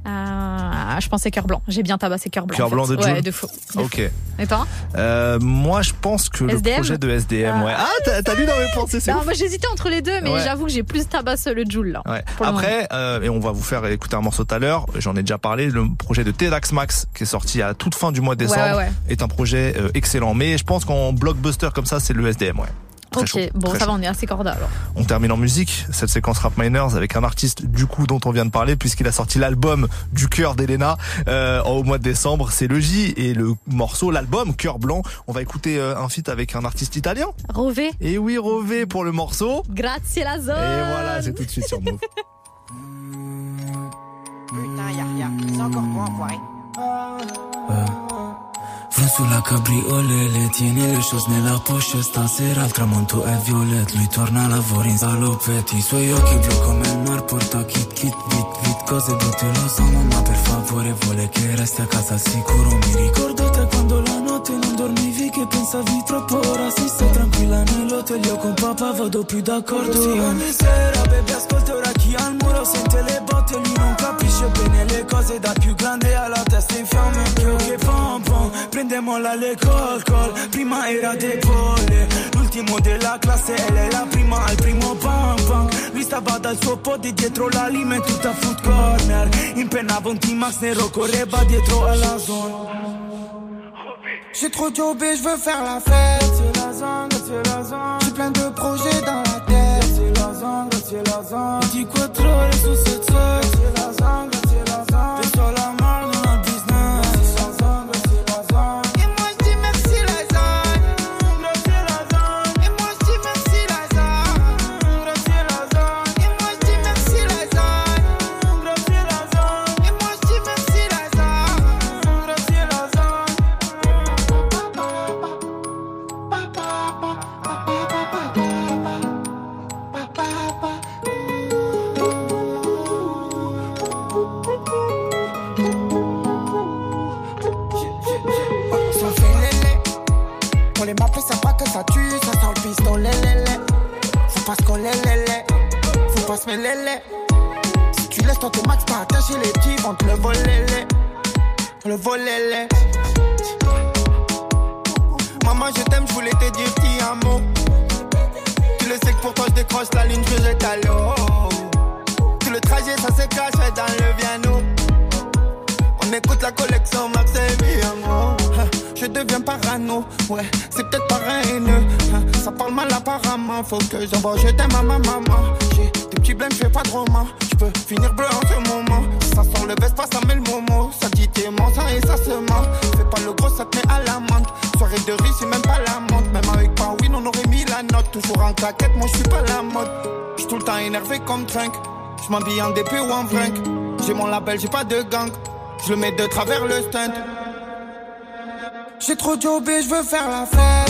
Je pensais Cœur Blanc. J'ai bien tabassé Cœur Blanc. Cœur en fait. blanc de Jul Ouais, de de Ok. Et toi Euh, moi, je pense que le projet de SDM, ouais. Ah, t'as lu dans mes pensées, c'est moi j'hésitais entre les deux, mais Ouais. j'avoue que j'ai plus tabassé le Joule là. Ouais. Après, euh, et on va vous faire écouter un morceau tout à l'heure. J'en ai déjà parlé. Le projet de Tedax Max, qui est sorti à toute fin du mois de décembre, est un projet euh, excellent. Mais je pense qu'en blockbuster comme ça, c'est le SDM, ouais. Très ok, chaud, bon, très ça chaud. va, on est assez corda alors. On termine en musique, cette séquence Rap Miners avec un artiste du coup dont on vient de parler puisqu'il a sorti l'album du cœur d'Elena euh, au mois de décembre. C'est le J et le morceau, l'album Cœur Blanc. On va écouter euh, un feat avec un artiste italien. Rové. Et oui, Rové pour le morceau. Grazie la zone. Et voilà, c'est tout de suite sur Move. Putain, y'a, y'a, c'est encore moi, enfoiré. Front sulla cabriolele Tieni le choses nella poche Stasera il tramonto è violet Lui torna a lavoro in salopetti I suoi occhi blu come il mar Porta kit kit vit vit Cose brutte lo so mamma per favore Vuole che resti a casa sicuro Mi ricordo te quando la notte non dormivi Che pensavi troppo ora Si stai tranquilla nell'hotel Io con papà vado più d'accordo Sì, ogni sera baby ascolta ora chi al muro Sente le botte Lui non capisce bene le cose Da più grande alla testa in fiamme Io che pom col Prima era L'ultimo della classe la prima al primo pam pam Lui stava dal suo pod dietro la lima e tutta food corner Impennava un T-Max nero Correva dietro alla zone J'ai trop jobé, je veux faire la fête. C'est la zone, c'est la zone. J'ai plein de projets dans la tête. C'est la zone, c'est la zone. Di quattro ore su cette zone C'est la zone, J'ai pas de gang. Je le mets de travers le stunt. J'ai trop jobé, je veux faire la fête.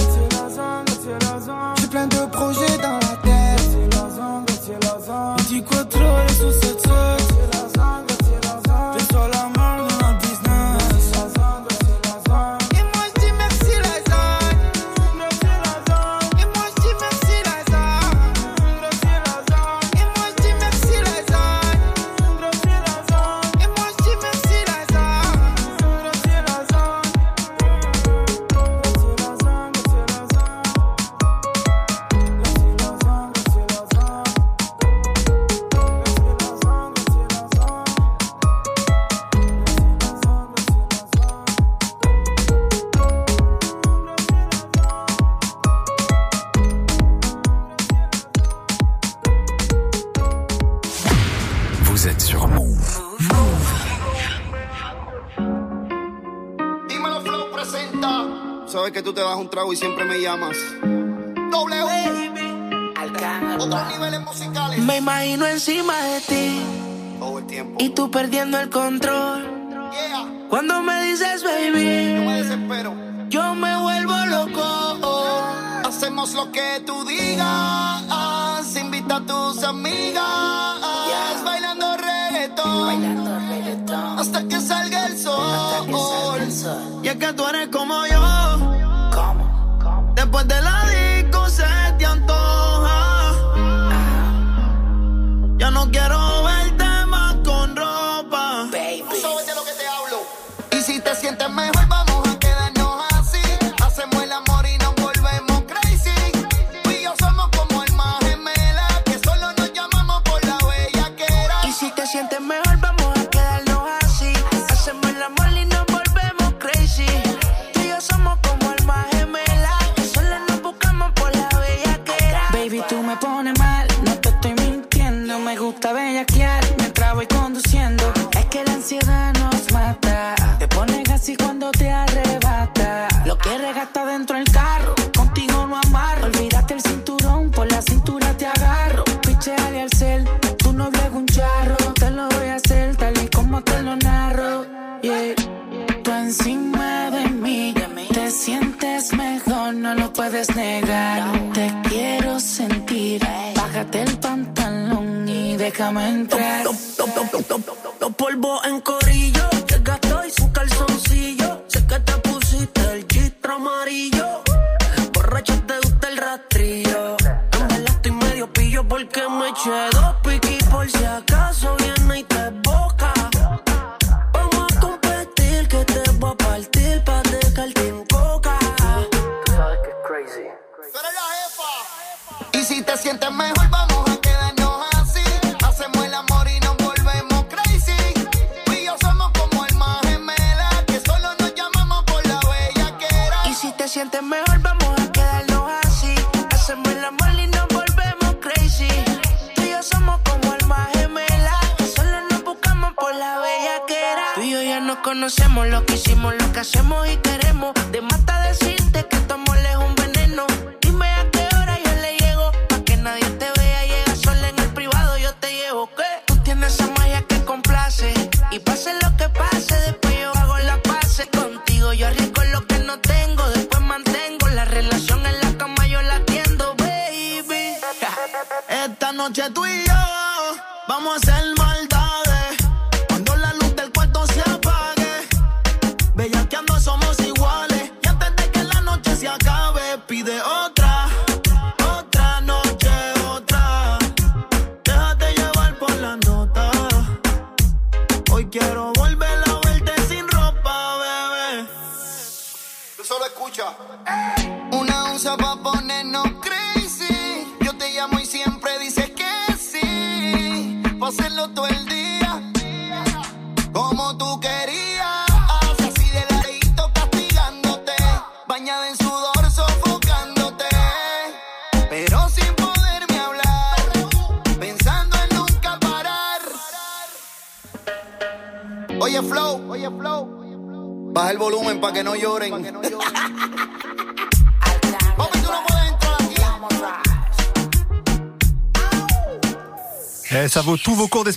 y siempre me llamas. W. musicales. Me imagino encima de ti. Todo el tiempo. Y tú perdiendo el control. Yeah. Cuando me dices baby. Yo me desespero. Yo me vuelvo loco. Hacemos lo que tú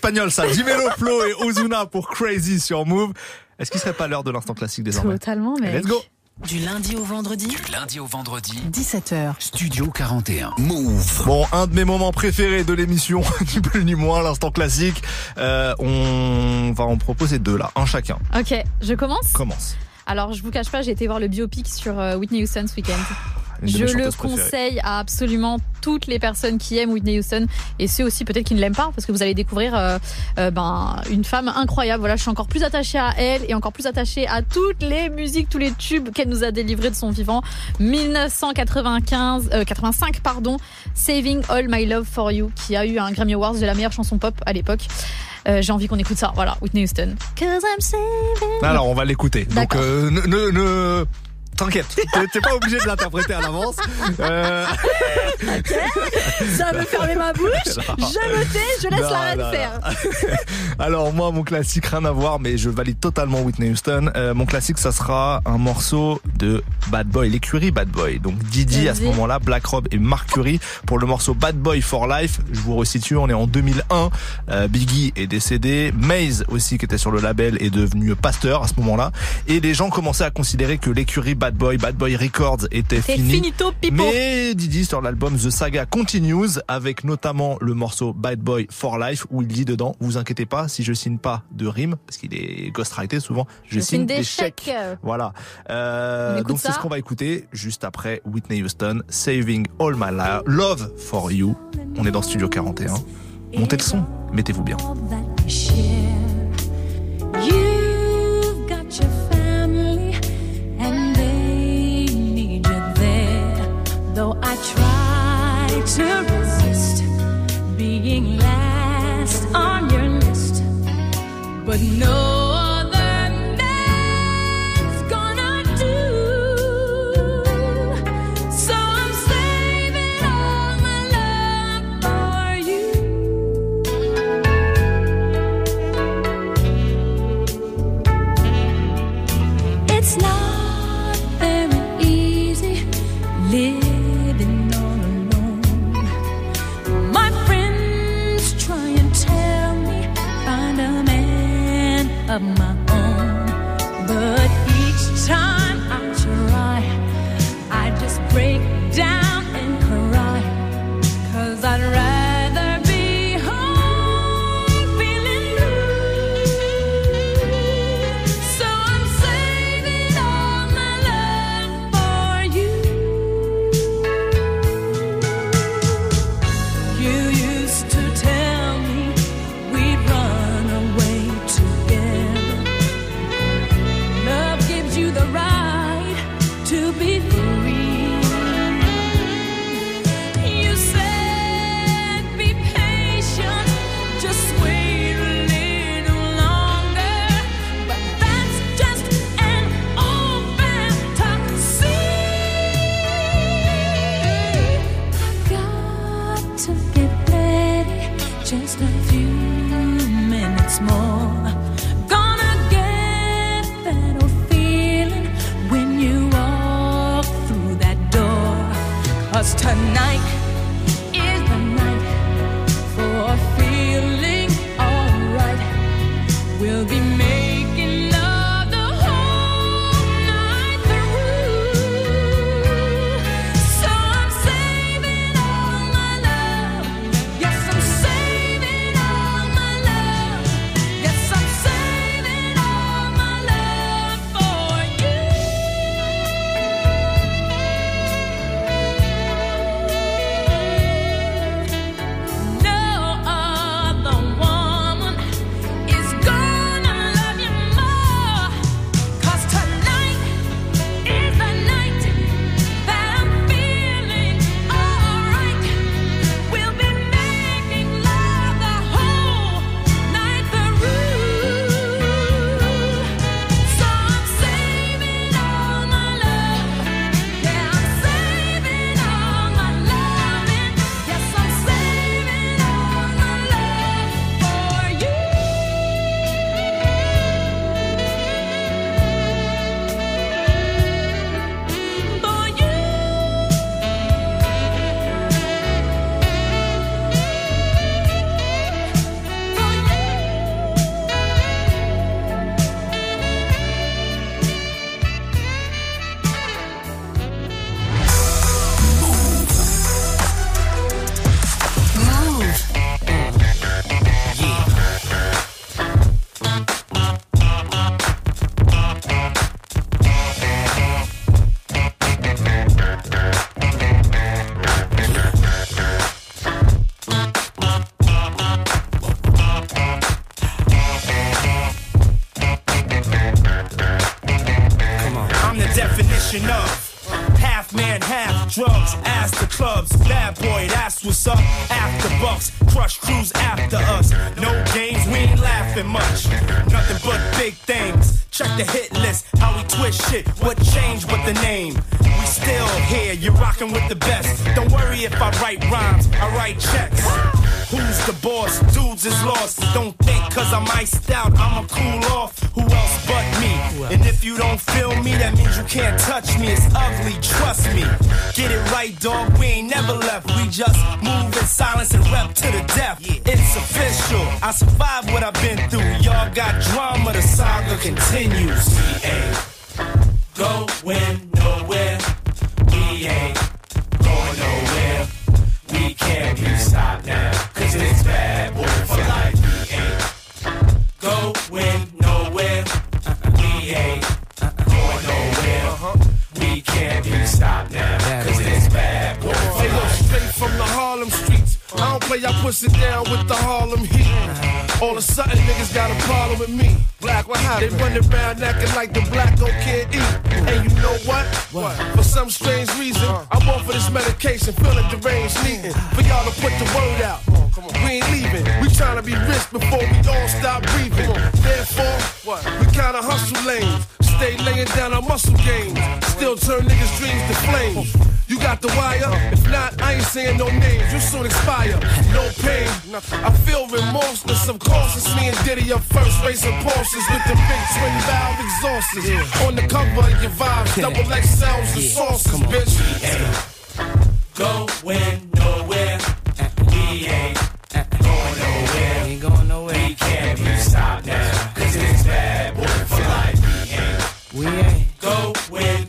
espagnol, ça. Jimelo Flo et Ozuna pour Crazy sur Move. Est-ce qu'il serait pas l'heure de l'instant classique désormais Totalement, mais. Let's go du lundi au vendredi Du lundi au vendredi 17h Studio 41 Move Bon, un de mes moments préférés de l'émission, ni plus ni moins, l'instant classique. Euh, on va en proposer deux là, un chacun. Ok, je commence? Commence. Alors, je vous cache pas, j'ai été voir le biopic sur euh, Whitney Houston ce week-end. Je le conseille à absolument toutes les personnes qui aiment Whitney Houston et ceux aussi peut-être qui ne l'aiment pas parce que vous allez découvrir euh, euh, ben, une femme incroyable. Voilà, je suis encore plus attachée à elle et encore plus attachée à toutes les musiques, tous les tubes qu'elle nous a délivrés de son vivant. 1995, euh, 85, pardon, Saving All My Love for You qui a eu un Grammy Awards de la meilleure chanson pop à l'époque. Euh, j'ai envie qu'on écoute ça. Voilà, Whitney Houston. Cause I'm saving... Alors, on va l'écouter. Donc, euh, ne, ne, T'inquiète, t'es pas obligé de l'interpréter à l'avance. Euh, ça veut fermer ma bouche. Je je laisse la. Alors moi, mon classique, rien à voir, mais je valide totalement Whitney Houston. Euh, mon classique, ça sera un morceau de Bad Boy, l'écurie Bad Boy. Donc Didi à ce moment-là, Black Rob et Mark pour le morceau Bad Boy for Life. Je vous resitue, on est en 2001. Euh, Biggie est décédé, Maze aussi qui était sur le label est devenu pasteur à ce moment-là, et les gens commençaient à considérer que l'écurie Bad Boy, Bad Boy Records était fini. finito, pipo. Mais Didi sur l'album The Saga Continues avec notamment le morceau Bad Boy for Life où il dit dedans vous inquiétez pas si je signe pas de rime parce qu'il est ghostwrité souvent je, Je signe des chèques. voilà. Euh, donc c'est ce qu'on va écouter juste après Whitney Houston Saving All My Love for You on est dans Studio 41 montez le son mettez-vous bien I try to resist being last on your list, but no man I don't play, I push it down with the Harlem heat. All of a sudden, niggas got a problem with me. Black, what happened? They run around acting like the black don't can't eat. And you know what? What? For some strange reason, I'm off of this medication, feeling deranged, needing for y'all to put the word out. We ain't leaving. We trying to be rich before we all stop breathing. Therefore, we kinda hustle lanes. Stay laying down our muscle gains. Still turn niggas' dreams to flames. You got the wire? If not, I ain't saying no names. You soon expire. No pain. I feel remorseless. Of course, it's me and Diddy up first, racing Porsches with the big twin valve exhausts. On the cover of your vibes, double X sounds and sauces, bitch. Going nowhere. We ain't going nowhere. We ain't going nowhere. We can't be stopped now. We ain't. Going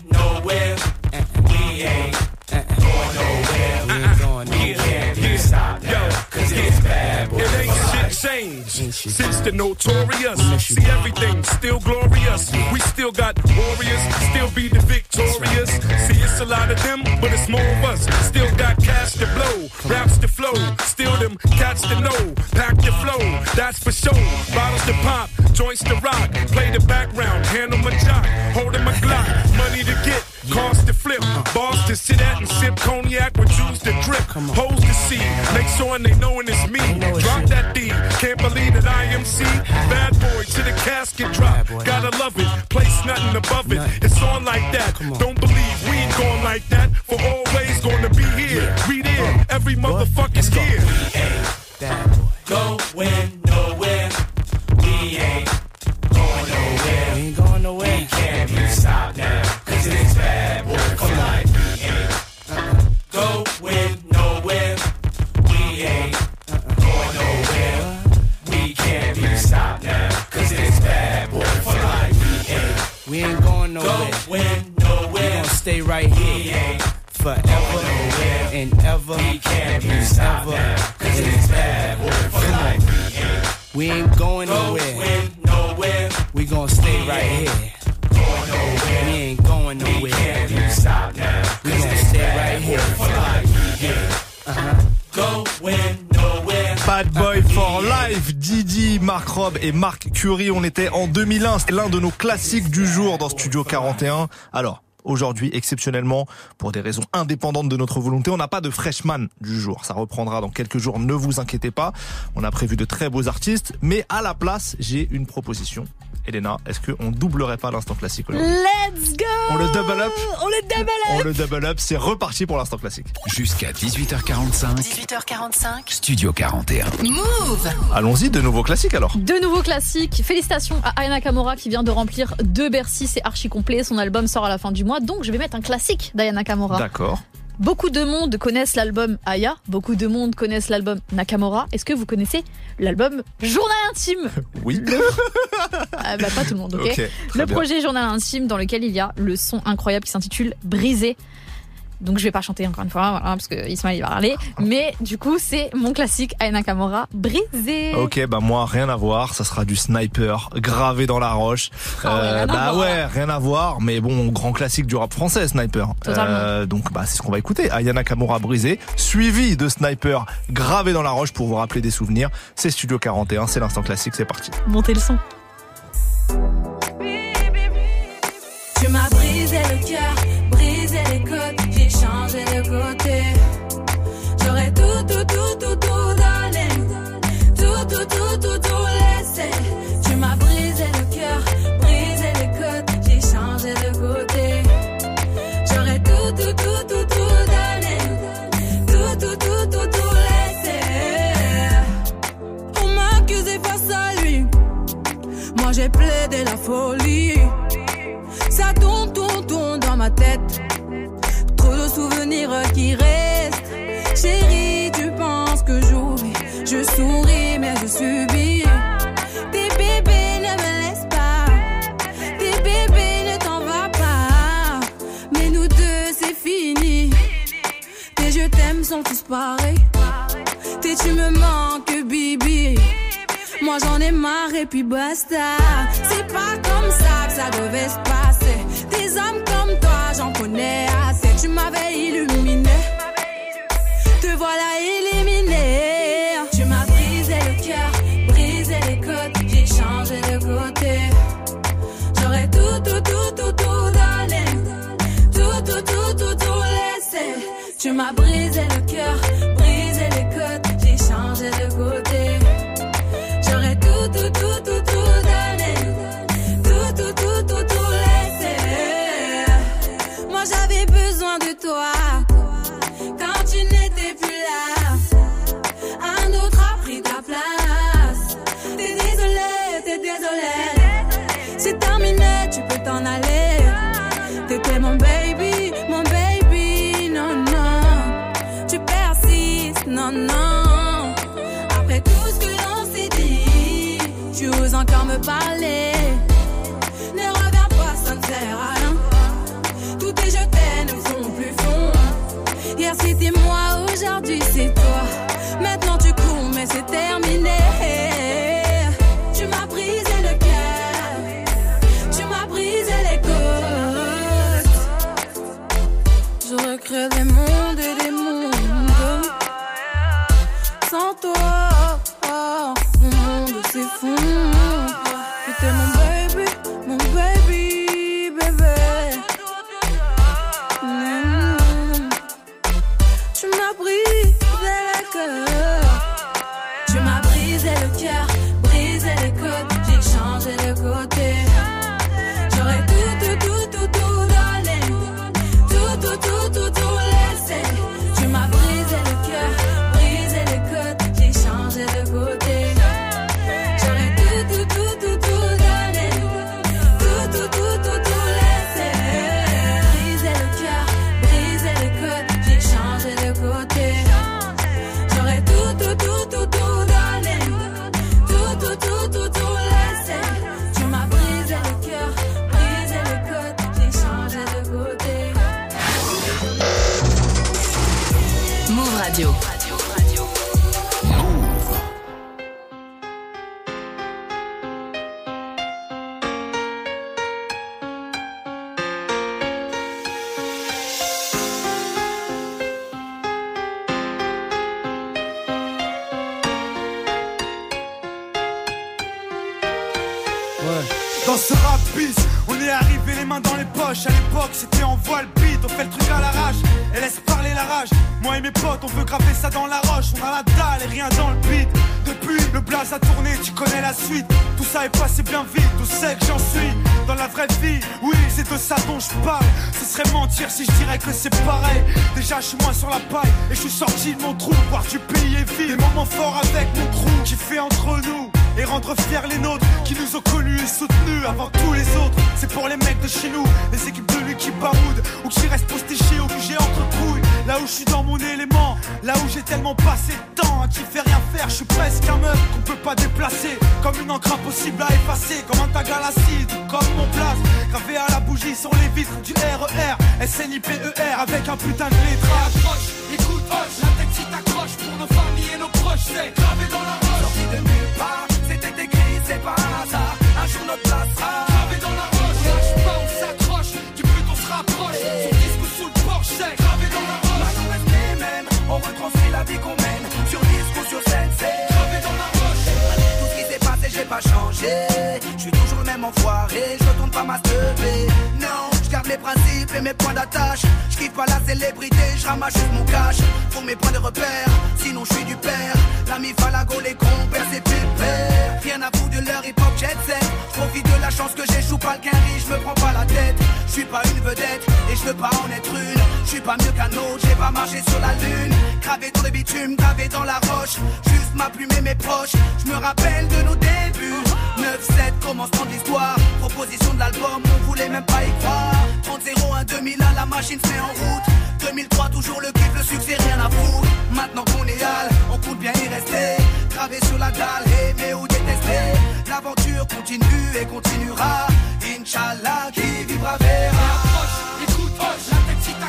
since the notorious. See everything still glorious. We still got warriors, still be the victorious. See it's a lot of them, but it's more of us. Still got cash to blow, raps to flow. Still them cats to know, pack the flow. That's for sure. Bottles to pop, joints to rock. Play the background, handle my jock, holding my Glock. Money to get. Cars to flip, bars to sit at and sip cognac with juice to drip. Hoes to see, make sure they knowin' it's me. Drop that D, can't believe that I am C. Bad boy to the casket drop, gotta love it. Place nothing above it, it's on like that. Don't believe we ain't going like that. For always gonna be here, we there, every motherfucker's here. Go nowhere, Forever and ever. Stopped now, cause it's bad boy for life. We ain't going nowhere. We gonna stay right here. We ain't going nowhere. We gonna stay right here. For life. Yeah. Going. Bad Boy for Life, Didi, Marc Rob et Marc Curie. On était en 2001. C'est l'un de nos classiques du jour dans Studio 41. Alors, aujourd'hui, exceptionnellement, pour des raisons indépendantes de notre volonté, on n'a pas de freshman du jour. Ça reprendra dans quelques jours. Ne vous inquiétez pas. On a prévu de très beaux artistes. Mais à la place, j'ai une proposition. Elena, est-ce qu'on doublerait pas l'instant classique aujourd'hui Let's go On le double up On le double On up le double up. C'est reparti pour l'instant classique. Jusqu'à 18h45. 18h45. Studio 41. Move Allons-y, de nouveaux classiques alors. De nouveaux classiques. Félicitations à Aya Nakamura qui vient de remplir deux Bercy. C'est archi complet. Son album sort à la fin du mois. Donc, je vais mettre un classique d'Aya Nakamura. D'accord. Beaucoup de monde connaissent l'album Aya. Beaucoup de monde connaissent l'album Nakamura. Est-ce que vous connaissez l'album Journal Intime? Oui. Ah bah, Pas tout le monde, ok, Le bien. projet Journal Intime dans lequel il y a le son incroyable qui s'intitule Brisé. Donc je vais pas chanter encore une fois, voilà, parce que Ismaël il va parler. Mais du coup, c'est mon classique Aya Nakamura, Brisé. Ok, bah moi rien à voir, ça sera du sniper gravé dans la roche. Ah rien à bah voir. ouais, rien à voir, mais bon, grand classique du rap français, sniper. Totalement. donc bah c'est ce qu'on va écouter. Ayana Kamura brisé, suivi de sniper gravé dans la roche pour vous rappeler des souvenirs. C'est Studio 41, c'est l'instant classique, c'est parti. Montez le son. les la folie. Ça tourne, tourne, tourne dans ma tête. Trop de souvenirs qui restent. Chérie, tu penses que j'oublie. Je souris, mais je subis. Tes bébés ne me laissent pas. Tes bébés ne t'en va pas. Mais nous deux, c'est fini. Tes je t'aime sont tous pareils. Tes tu me manques, Bibi. Moi j'en ai marre et puis basta. C'est pas comme ça que ça devait se passer. Des hommes comme toi, j'en connais assez. Tu m'avais illuminé. Te voilà éliminé. Tu m'as brisé le cœur, brisé les côtes. J'ai changé de côté. J'aurais tout, tout, tout, tout, tout donné. Tout, tout, tout, tout, tout laissé. Tu m'as brisé una.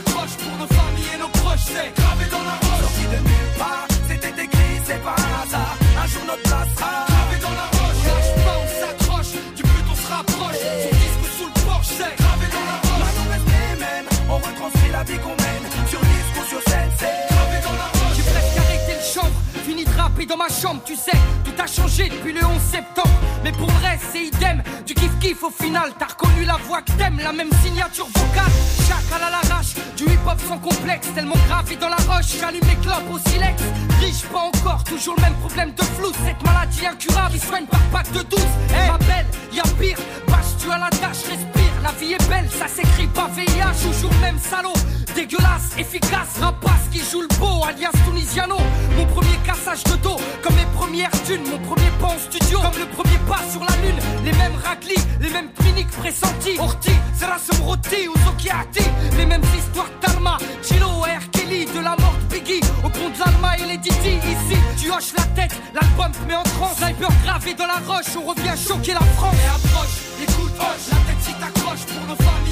Pour nos familles et nos proches, c'est gravé dans la roche. Sorti de nulle part, c'était écrit, c'est pas un hasard. Un jour notre place sera gravé dans la roche. Lâche pas, on s'accroche, du but on se rapproche. Son disque sous le porche, c'est gravé dans la roche. Maintenant reste mêmes, on retranscrit la vie qu'on mène. Sur disque ou sur scène, c'est gravé dans la roche. J'ai presque arrêté le chanvre, fini de rapper dans ma chambre, tu sais. Tout a changé depuis le 11 septembre. Mais pour le reste, c'est idem. Du kiff-kiff au final, t'as reconnu la voix que t'aimes, la même signature vocale. Chacal à l'arrache, du hip-hop sans complexe. Tellement gravé dans la roche, j'allume mes clopes au silex. Riche, pas encore, toujours le même problème de flou. Cette maladie incurable, il soigne par pack de 12. Hey, ma belle, y'a pire, bâche tu à la tâche, respire. La vie est belle, ça s'écrit pas VIH, toujours le même salaud. Dégueulasse, efficace, rapace qui joue le beau, alias Tunisiano. Mon premier cassage de dos, comme mes premières thunes, mon premier pas en studio, comme le premier pas sur la lune. Les mêmes raclis, les mêmes cliniques pressentis. Orti, Zerasum Roti ou Zokiati. Les mêmes histoires d'Arma, Chilo, R. Kelly, de la mort de Biggie, au pont de et les Didi. Ici, tu hoches la tête, l'album te met en transe. Sniper gravé dans la roche, on revient choquer la France. Et approche, écoute, hoche, la tête si t'accroches pour nos familles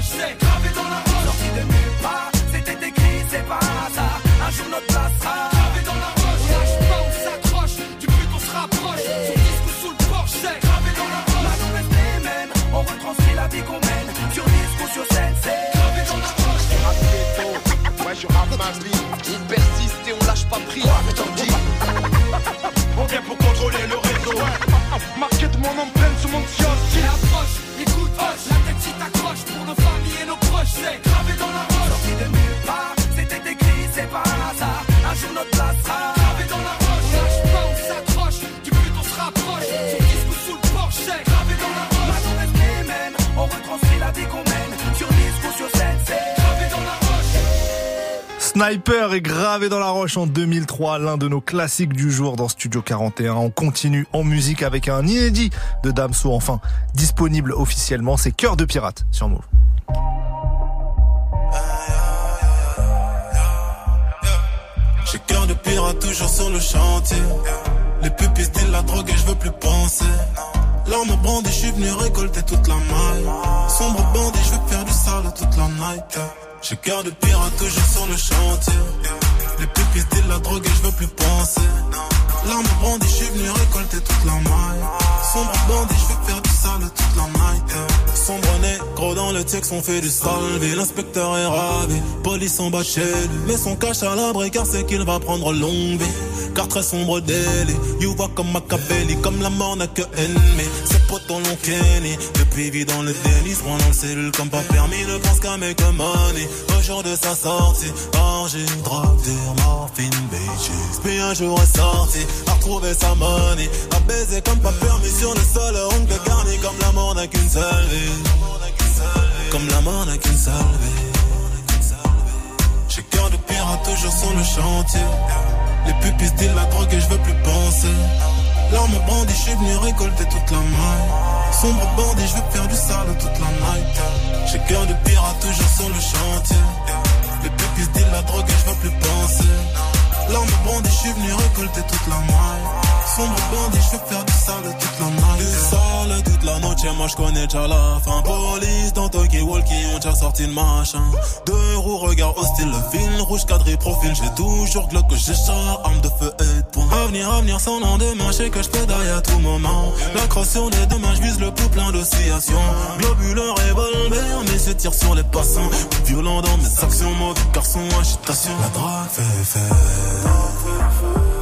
C'est gravé dans la roche. Sorti de nulle part, c'était écrit, c'est pas un hasard. Un jour notre place sera gravé dans la roche. Lâche pas, on s'accroche, du but on se rapproche. Son disque sous le porche, c'est gravé dans la roche. Reste les mêmes, on retranscrit la vie qu'on mène. Sur disque ou sur scène, c'est gravé dans la roche. Ouais, je rappe ma vie. On persiste et on lâche pas prise. Ouais. On vient pour contrôler le réseau. Marqué de mon empreinte sur mon kiosque. Et approche, écoute, hoche, la tête si t'accroches pour nos familles et nos proches. C'est gravé dans la roche. Sorti de nulle part, c'était écrit, c'est pas un hasard. Un jour notre place sera gravé dans la roche. Lâche pas, on s'accroche, du but on se rapproche. Son disque sous le porche, c'est gravé dans la roche. Maintenant les mêmes, on retranscrit la vie qu'on Sniper est gravé dans la roche en 2003, l'un de nos classiques du jour dans Studio 41. On continue en musique avec un inédit de Damso, enfin disponible officiellement, c'est Cœur de pirate sur Move. J'ai cœur de pirate toujours sur le chantier. Les pupilles style la drogue et je veux plus penser. L'arme brandie, je suis venu récolter toute la maille. Sombre bandit, je veux faire du sale toute la night. J'ai cœur de pirate toujours sur le chantier. Les pupilles style la drogue et je veux plus penser. L'arme brandie, je suis venu récolter toute la maille. Sombre bandit, je veux faire du sale toute la night. Sombre dans le texte, on fait du salvé. L'inspecteur est ravi, police en bas chez lui. Mais son cache à l'abri car c'est qu'il va prendre longue vie. Car très sombre délit, you vois comme Machiavelli, comme la mort n'a que ennemi. Ses potes l'ont kenny, depuis vit dans le déni, se prend dans le cellule comme pas permis, ne pense qu'à make money. Au jour de sa sortie, orgie, drogue, morphine, bitches. Puis un jour est sorti, a retrouvé sa money, a baiser comme pas permis sur le sol, ongle garni comme la mort n'a qu'une seule vie. Comme la mort n'a qu'une seule vie. J'ai cœur de pirate toujours sur le chantier. Les pupilles style la drogue et je veux plus penser. L'arme brandie, je suis venu récolter toute la maille. Sombre bandit, je veux faire du sale toute la night. J'ai cœur de pirate toujours sur le chantier. Les pupilles style la drogue et je veux plus penser. L'arme brandie, je suis venu récolter toute la maille. Sombre bandit, je faire du sale toute la night. Du sale toute la noche, moi je connais déjà la fin. Police dans Tokyo Walkie, ont déjà sorti le machin. Deux roues, regard hostile, le fil rouge cadré profil. J'ai toujours glock que j'ai arme de feu et de. Avenir, avenir sans lendemain, je sais que je à tout moment. La crosse sur les vise le pouls plein d'oscillations. Globule, revolver, mais je tire sur les passants. Violent dans mes actions, mauvais garçon, agitation. La drague fait fait.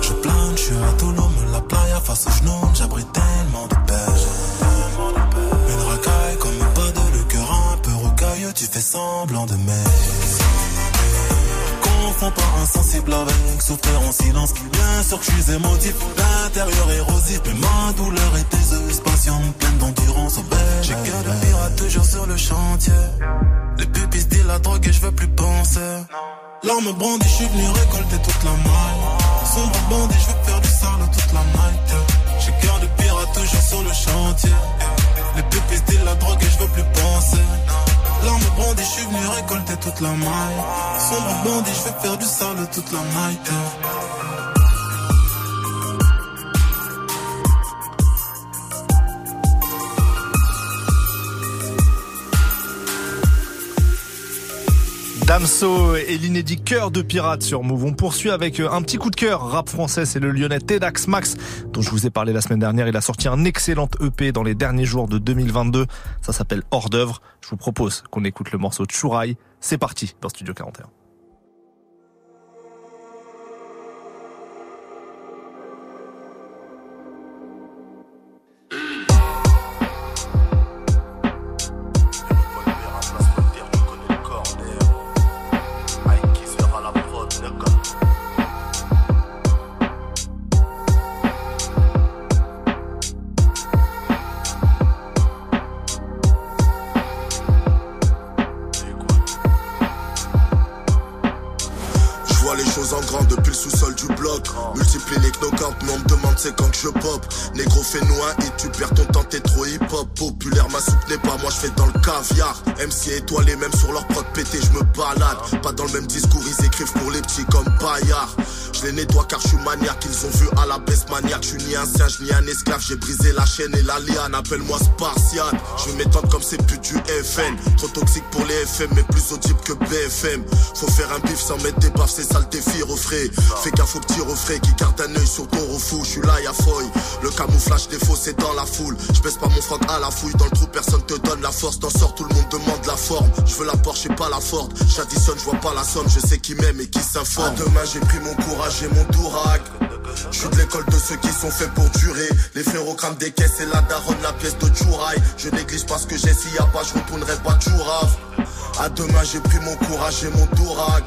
Je plane, je suis Tulum, la playa face aux genoux, j'abrite tellement de paix. Une racaille comme pas de le cœur un peu rocailleux, tu fais semblant de m'aimer. Confonds pas insensible avec souffrir en silence. Bien sûr que je suis émotif, l'intérieur érosif, mais ma douleur est aiseuse, patiente, pleine d'endurance bel. J'ai cœur de pirate toujours sur le chantier. Les pupilles disent la drogue et je veux plus penser. L'arme brandie, je suis venu récolter toute la maille. Sombre bandit, je veux faire du sale toute la night. J'ai cœur de pirate toujours sur le chantier. Les pépés disent la drogue et je veux plus penser. L'arme brandie, je suis venu récolter toute la maille. Sombre bandit, je veux faire du sale toute la night. Damso et l'inédit cœur de pirate sur Move. On poursuit avec euh, un petit coup de cœur rap français, c'est le lyonnais Tedax Max dont je vous ai parlé la semaine dernière. Il a sorti un excellent EP dans les derniers jours de 2022. Ça s'appelle Hors d'œuvre. Je vous propose qu'on écoute le morceau de Chouraï. C'est parti dans Studio 41. Singe ni un esclave, j'ai brisé la chaîne et la liane. Appelle-moi Spartiate, je vais m'étendre comme ces putes du FN. Trop toxique pour les FM, mais plus audible que BFM. Faut faire un bif sans mettre des baffes, c'est ça le défi, refrais. Fais gaffe au petit refrain qui garde un œil sur ton refou. Je suis là, y'a foy. Le camouflage des faux, c'est dans la foule. Je baisse pas mon froc à la fouille. Dans le trou, personne te donne la force. T'en sors, tout le monde demande la forme. Je veux la Porsche et pas la Ford. J'additionne, je vois pas la somme. Je sais qui m'aime et qui s'informe. Demain, j'ai pris mon courage et mon dourag. Je suis de l'école de ceux qui sont faits pour durer. Les frérots crament des caisses et la daronne la pièce de Chouraï. Je néglige pas ce que j'ai, s'il y a pas, je retournerai pas Chourave. À demain, j'ai pris mon courage et mon dourag.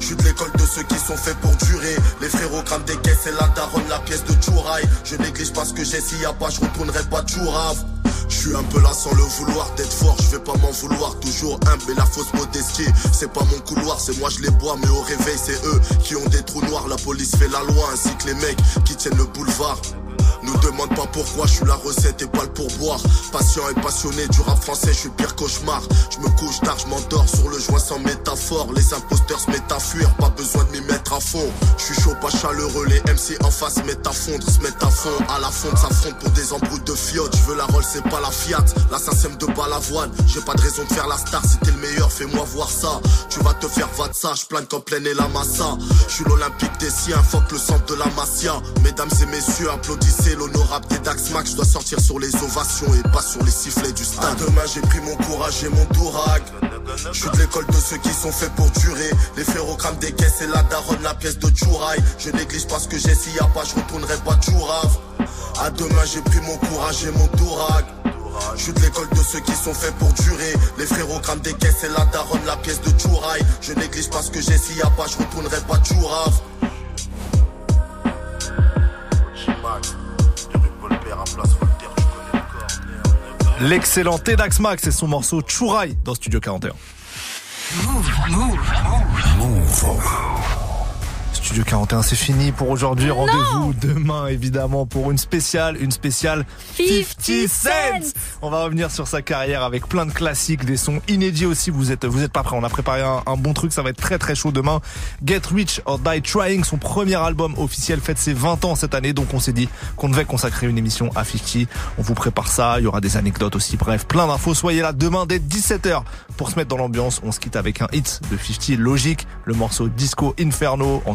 Je suis de l'école de ceux qui sont faits pour durer. Les frérots des caisses et la daronne la pièce de Chouraï. Je néglige pas ce que j'ai, s'il y a pas, je retournerai pas Chourave. Je suis un peu là sans le vouloir d'être fort, je vais pas m'en vouloir. Toujours humble et la fausse modestie, c'est pas mon couloir, c'est moi je les bois, mais au réveil c'est eux qui ont des trous noirs. La police fait la loi ainsi que les mecs qui tiennent le boulevard. Nous demande pas pourquoi, je suis la recette et pas le pourboire. Patient et passionné du rap français, je suis pire cauchemar. Je me couche tard, je m'endors sur le joint sans métaphore. Les imposteurs se mettent à fuir, pas besoin de m'y mettre à fond. Je suis chaud, pas chaleureux, les MC en face mettent à fondre, se mettent à fond. À la fonte, s'affrontent pour des embrouilles de fiottes. Je veux la Rolls, c'est pas la Fiat. L'assassin de balavoine, j'ai pas de raison de faire la star. Si t'es le meilleur, fais-moi voir ça. Tu vas te faire va de ça, je plane comme pleine et la massa. Je suis l'Olympique des siens, fuck le centre de la Masia. Mesdames et messieurs, applaudissez l'honorable des Dax Max. Je dois sortir sur les ovations et pas sur les sifflets du stade. À demain, j'ai pris mon courage et mon dourag. Je suis de l'école de ceux qui sont faits pour durer. Les frérots crament des caisses et la daronne la pièce de Chouraï. Je néglige pas ce que j'ai, s'il y pas, je retournerai pas Chourave. À demain, j'ai pris mon courage et mon dourag. Je suis de l'école de ceux qui sont faits pour durer. Les frérots des caisses et la daronne la pièce de Chouraï. Je néglige pas ce que j'ai, s'il y pas, je retournerai pas Chourave. L'excellent Tedax Max et son morceau Chouraï dans Studio 41. Studio 41, c'est fini pour aujourd'hui. Rendez-vous demain, évidemment, pour une spéciale, une spéciale 50 Cent. On va revenir sur sa carrière avec plein de classiques, des sons inédits aussi. Vous êtes, vous êtes pas prêts. On a préparé un, un bon truc. Ça va être très, très chaud demain. Get Rich or Die Trying, son premier album officiel, fête ses 20 ans cette année. Donc, on s'est dit qu'on devait consacrer une émission à 50. On vous prépare ça. Il y aura des anecdotes aussi. Bref, plein d'infos. Soyez là demain dès 17h pour se mettre dans l'ambiance. On se quitte avec un hit de 50 logique. Le morceau Disco Inferno en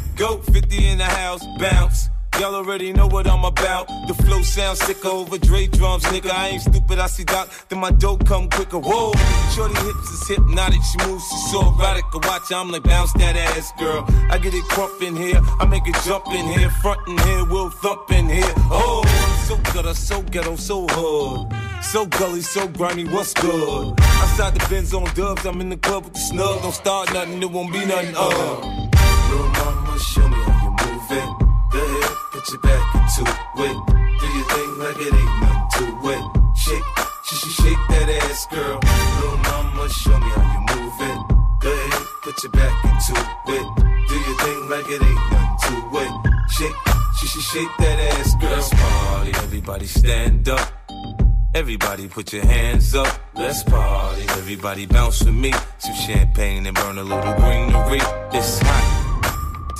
go, 50 in the house, bounce. Y'all already know what I'm about. The flow sounds sicker over Dre drums, nigga. I ain't stupid, I see Doc, then my dope come quicker. Whoa, shorty hips is hypnotic, she moves, she's so erotic. I watch, I'm like bounce that ass, girl. I get it crump in here, I make it jump in here, front in here, we'll thump in here. Oh, so I'm so ghetto, so hood. So gully, so grimy, what's good? Outside the Benz on dubs, I'm in the club with the snug. Don't start nothing, it won't be nothing. Uh. Show me how you move it. Go ahead, put your back into it. Do your thing like it ain't nothing to it. Shake, sh sh shake that ass, girl. Little mama, show me how you move it. Go ahead, put your back into it. Do your thing like it ain't nothing to it. Shake, sh sh shake that ass, girl. Let's party, everybody stand up. Everybody put your hands up, let's party. Everybody bounce with me. Some champagne and burn a little greenery. It's hot.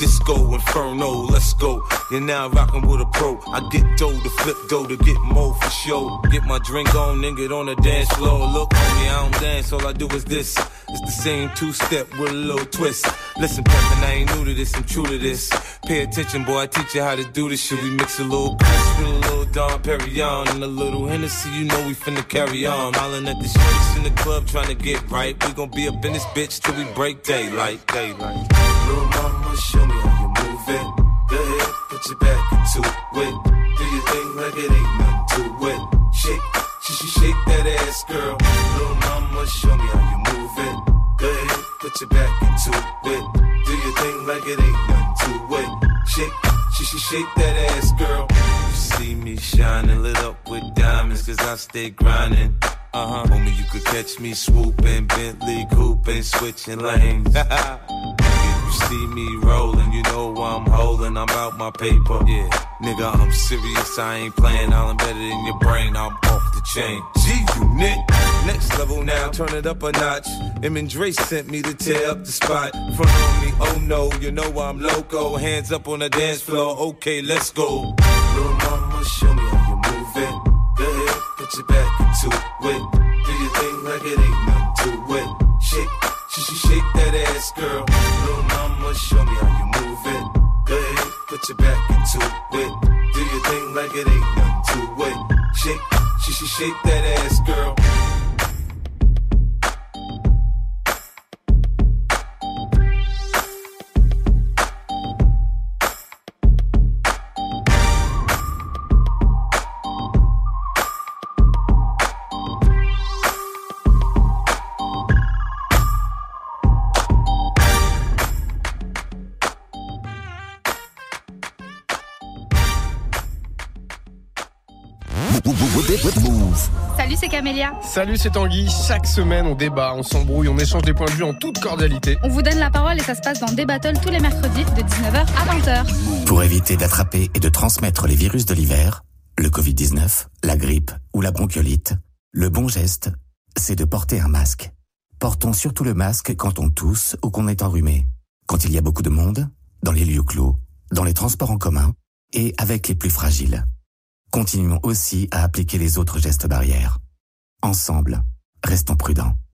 Disco Inferno, let's go. You're now rocking with a pro. I get dough to flip dough to get more for show. Get my drink on and get on the dance floor. Look, homie, I don't dance, all I do is this. It's the same two step with a little twist. Listen, Peppin, I ain't new to this, I'm true to this. Pay attention, boy, I teach you how to do this shit. We mix a little Chris with a little Dom Perignon and a little Hennessy, you know we finna carry on. Hollin' at the shorties in the club trying to get right. We gon' be up in this bitch till we break daylight, daylight. Little show me how you move it. Go ahead, put your back into it. Do your thing like it ain't nothing to it. Shake, sh sh shake that ass, girl. Little mama, show me how you move it. Go ahead, put your back into it. Do your thing like it ain't nothing to it. Shake, sh sh shake that ass, girl. See me shining, lit up with diamonds, cause I stay grinding. Uh huh. Homie, you could catch me swooping, Bentley cooping, switching lanes. if you see me rolling, you know I'm holding. I'm out my paper. Yeah, nigga, I'm serious. I ain't playing. I'm better than your brain. I'm off the chain. G unit. Next level now, turn it up a notch. Em and Dre sent me to tear up the spot. Front on me, oh no, you know I'm loco. Hands up on the dance floor. Okay, let's go. Little mama, show me how you move it. Go ahead, put your back into it. Do your thing like it ain't nothing to it. Shake, sh sh shake that ass, girl. Little mama, show me how you move it. Go ahead, put your back into it. Do your thing like it ain't nothing to it. Shake, sh sh shake that ass, girl. Salut, c'est Camélia. Salut, c'est Tanguy. Chaque semaine, on débat, on s'embrouille, on échange des points de vue en toute cordialité. On vous donne la parole et ça se passe dans des battles tous les mercredis de 19h à 20h. Pour éviter d'attraper et de transmettre les virus de l'hiver, le Covid-19, la grippe ou la bronchiolite, le bon geste, c'est de porter un masque. Portons surtout le masque quand on tousse ou qu'on est enrhumé, quand il y a beaucoup de monde, dans les lieux clos, dans les transports en commun et avec les plus fragiles. Continuons aussi à appliquer les autres gestes barrières. Ensemble, restons prudents.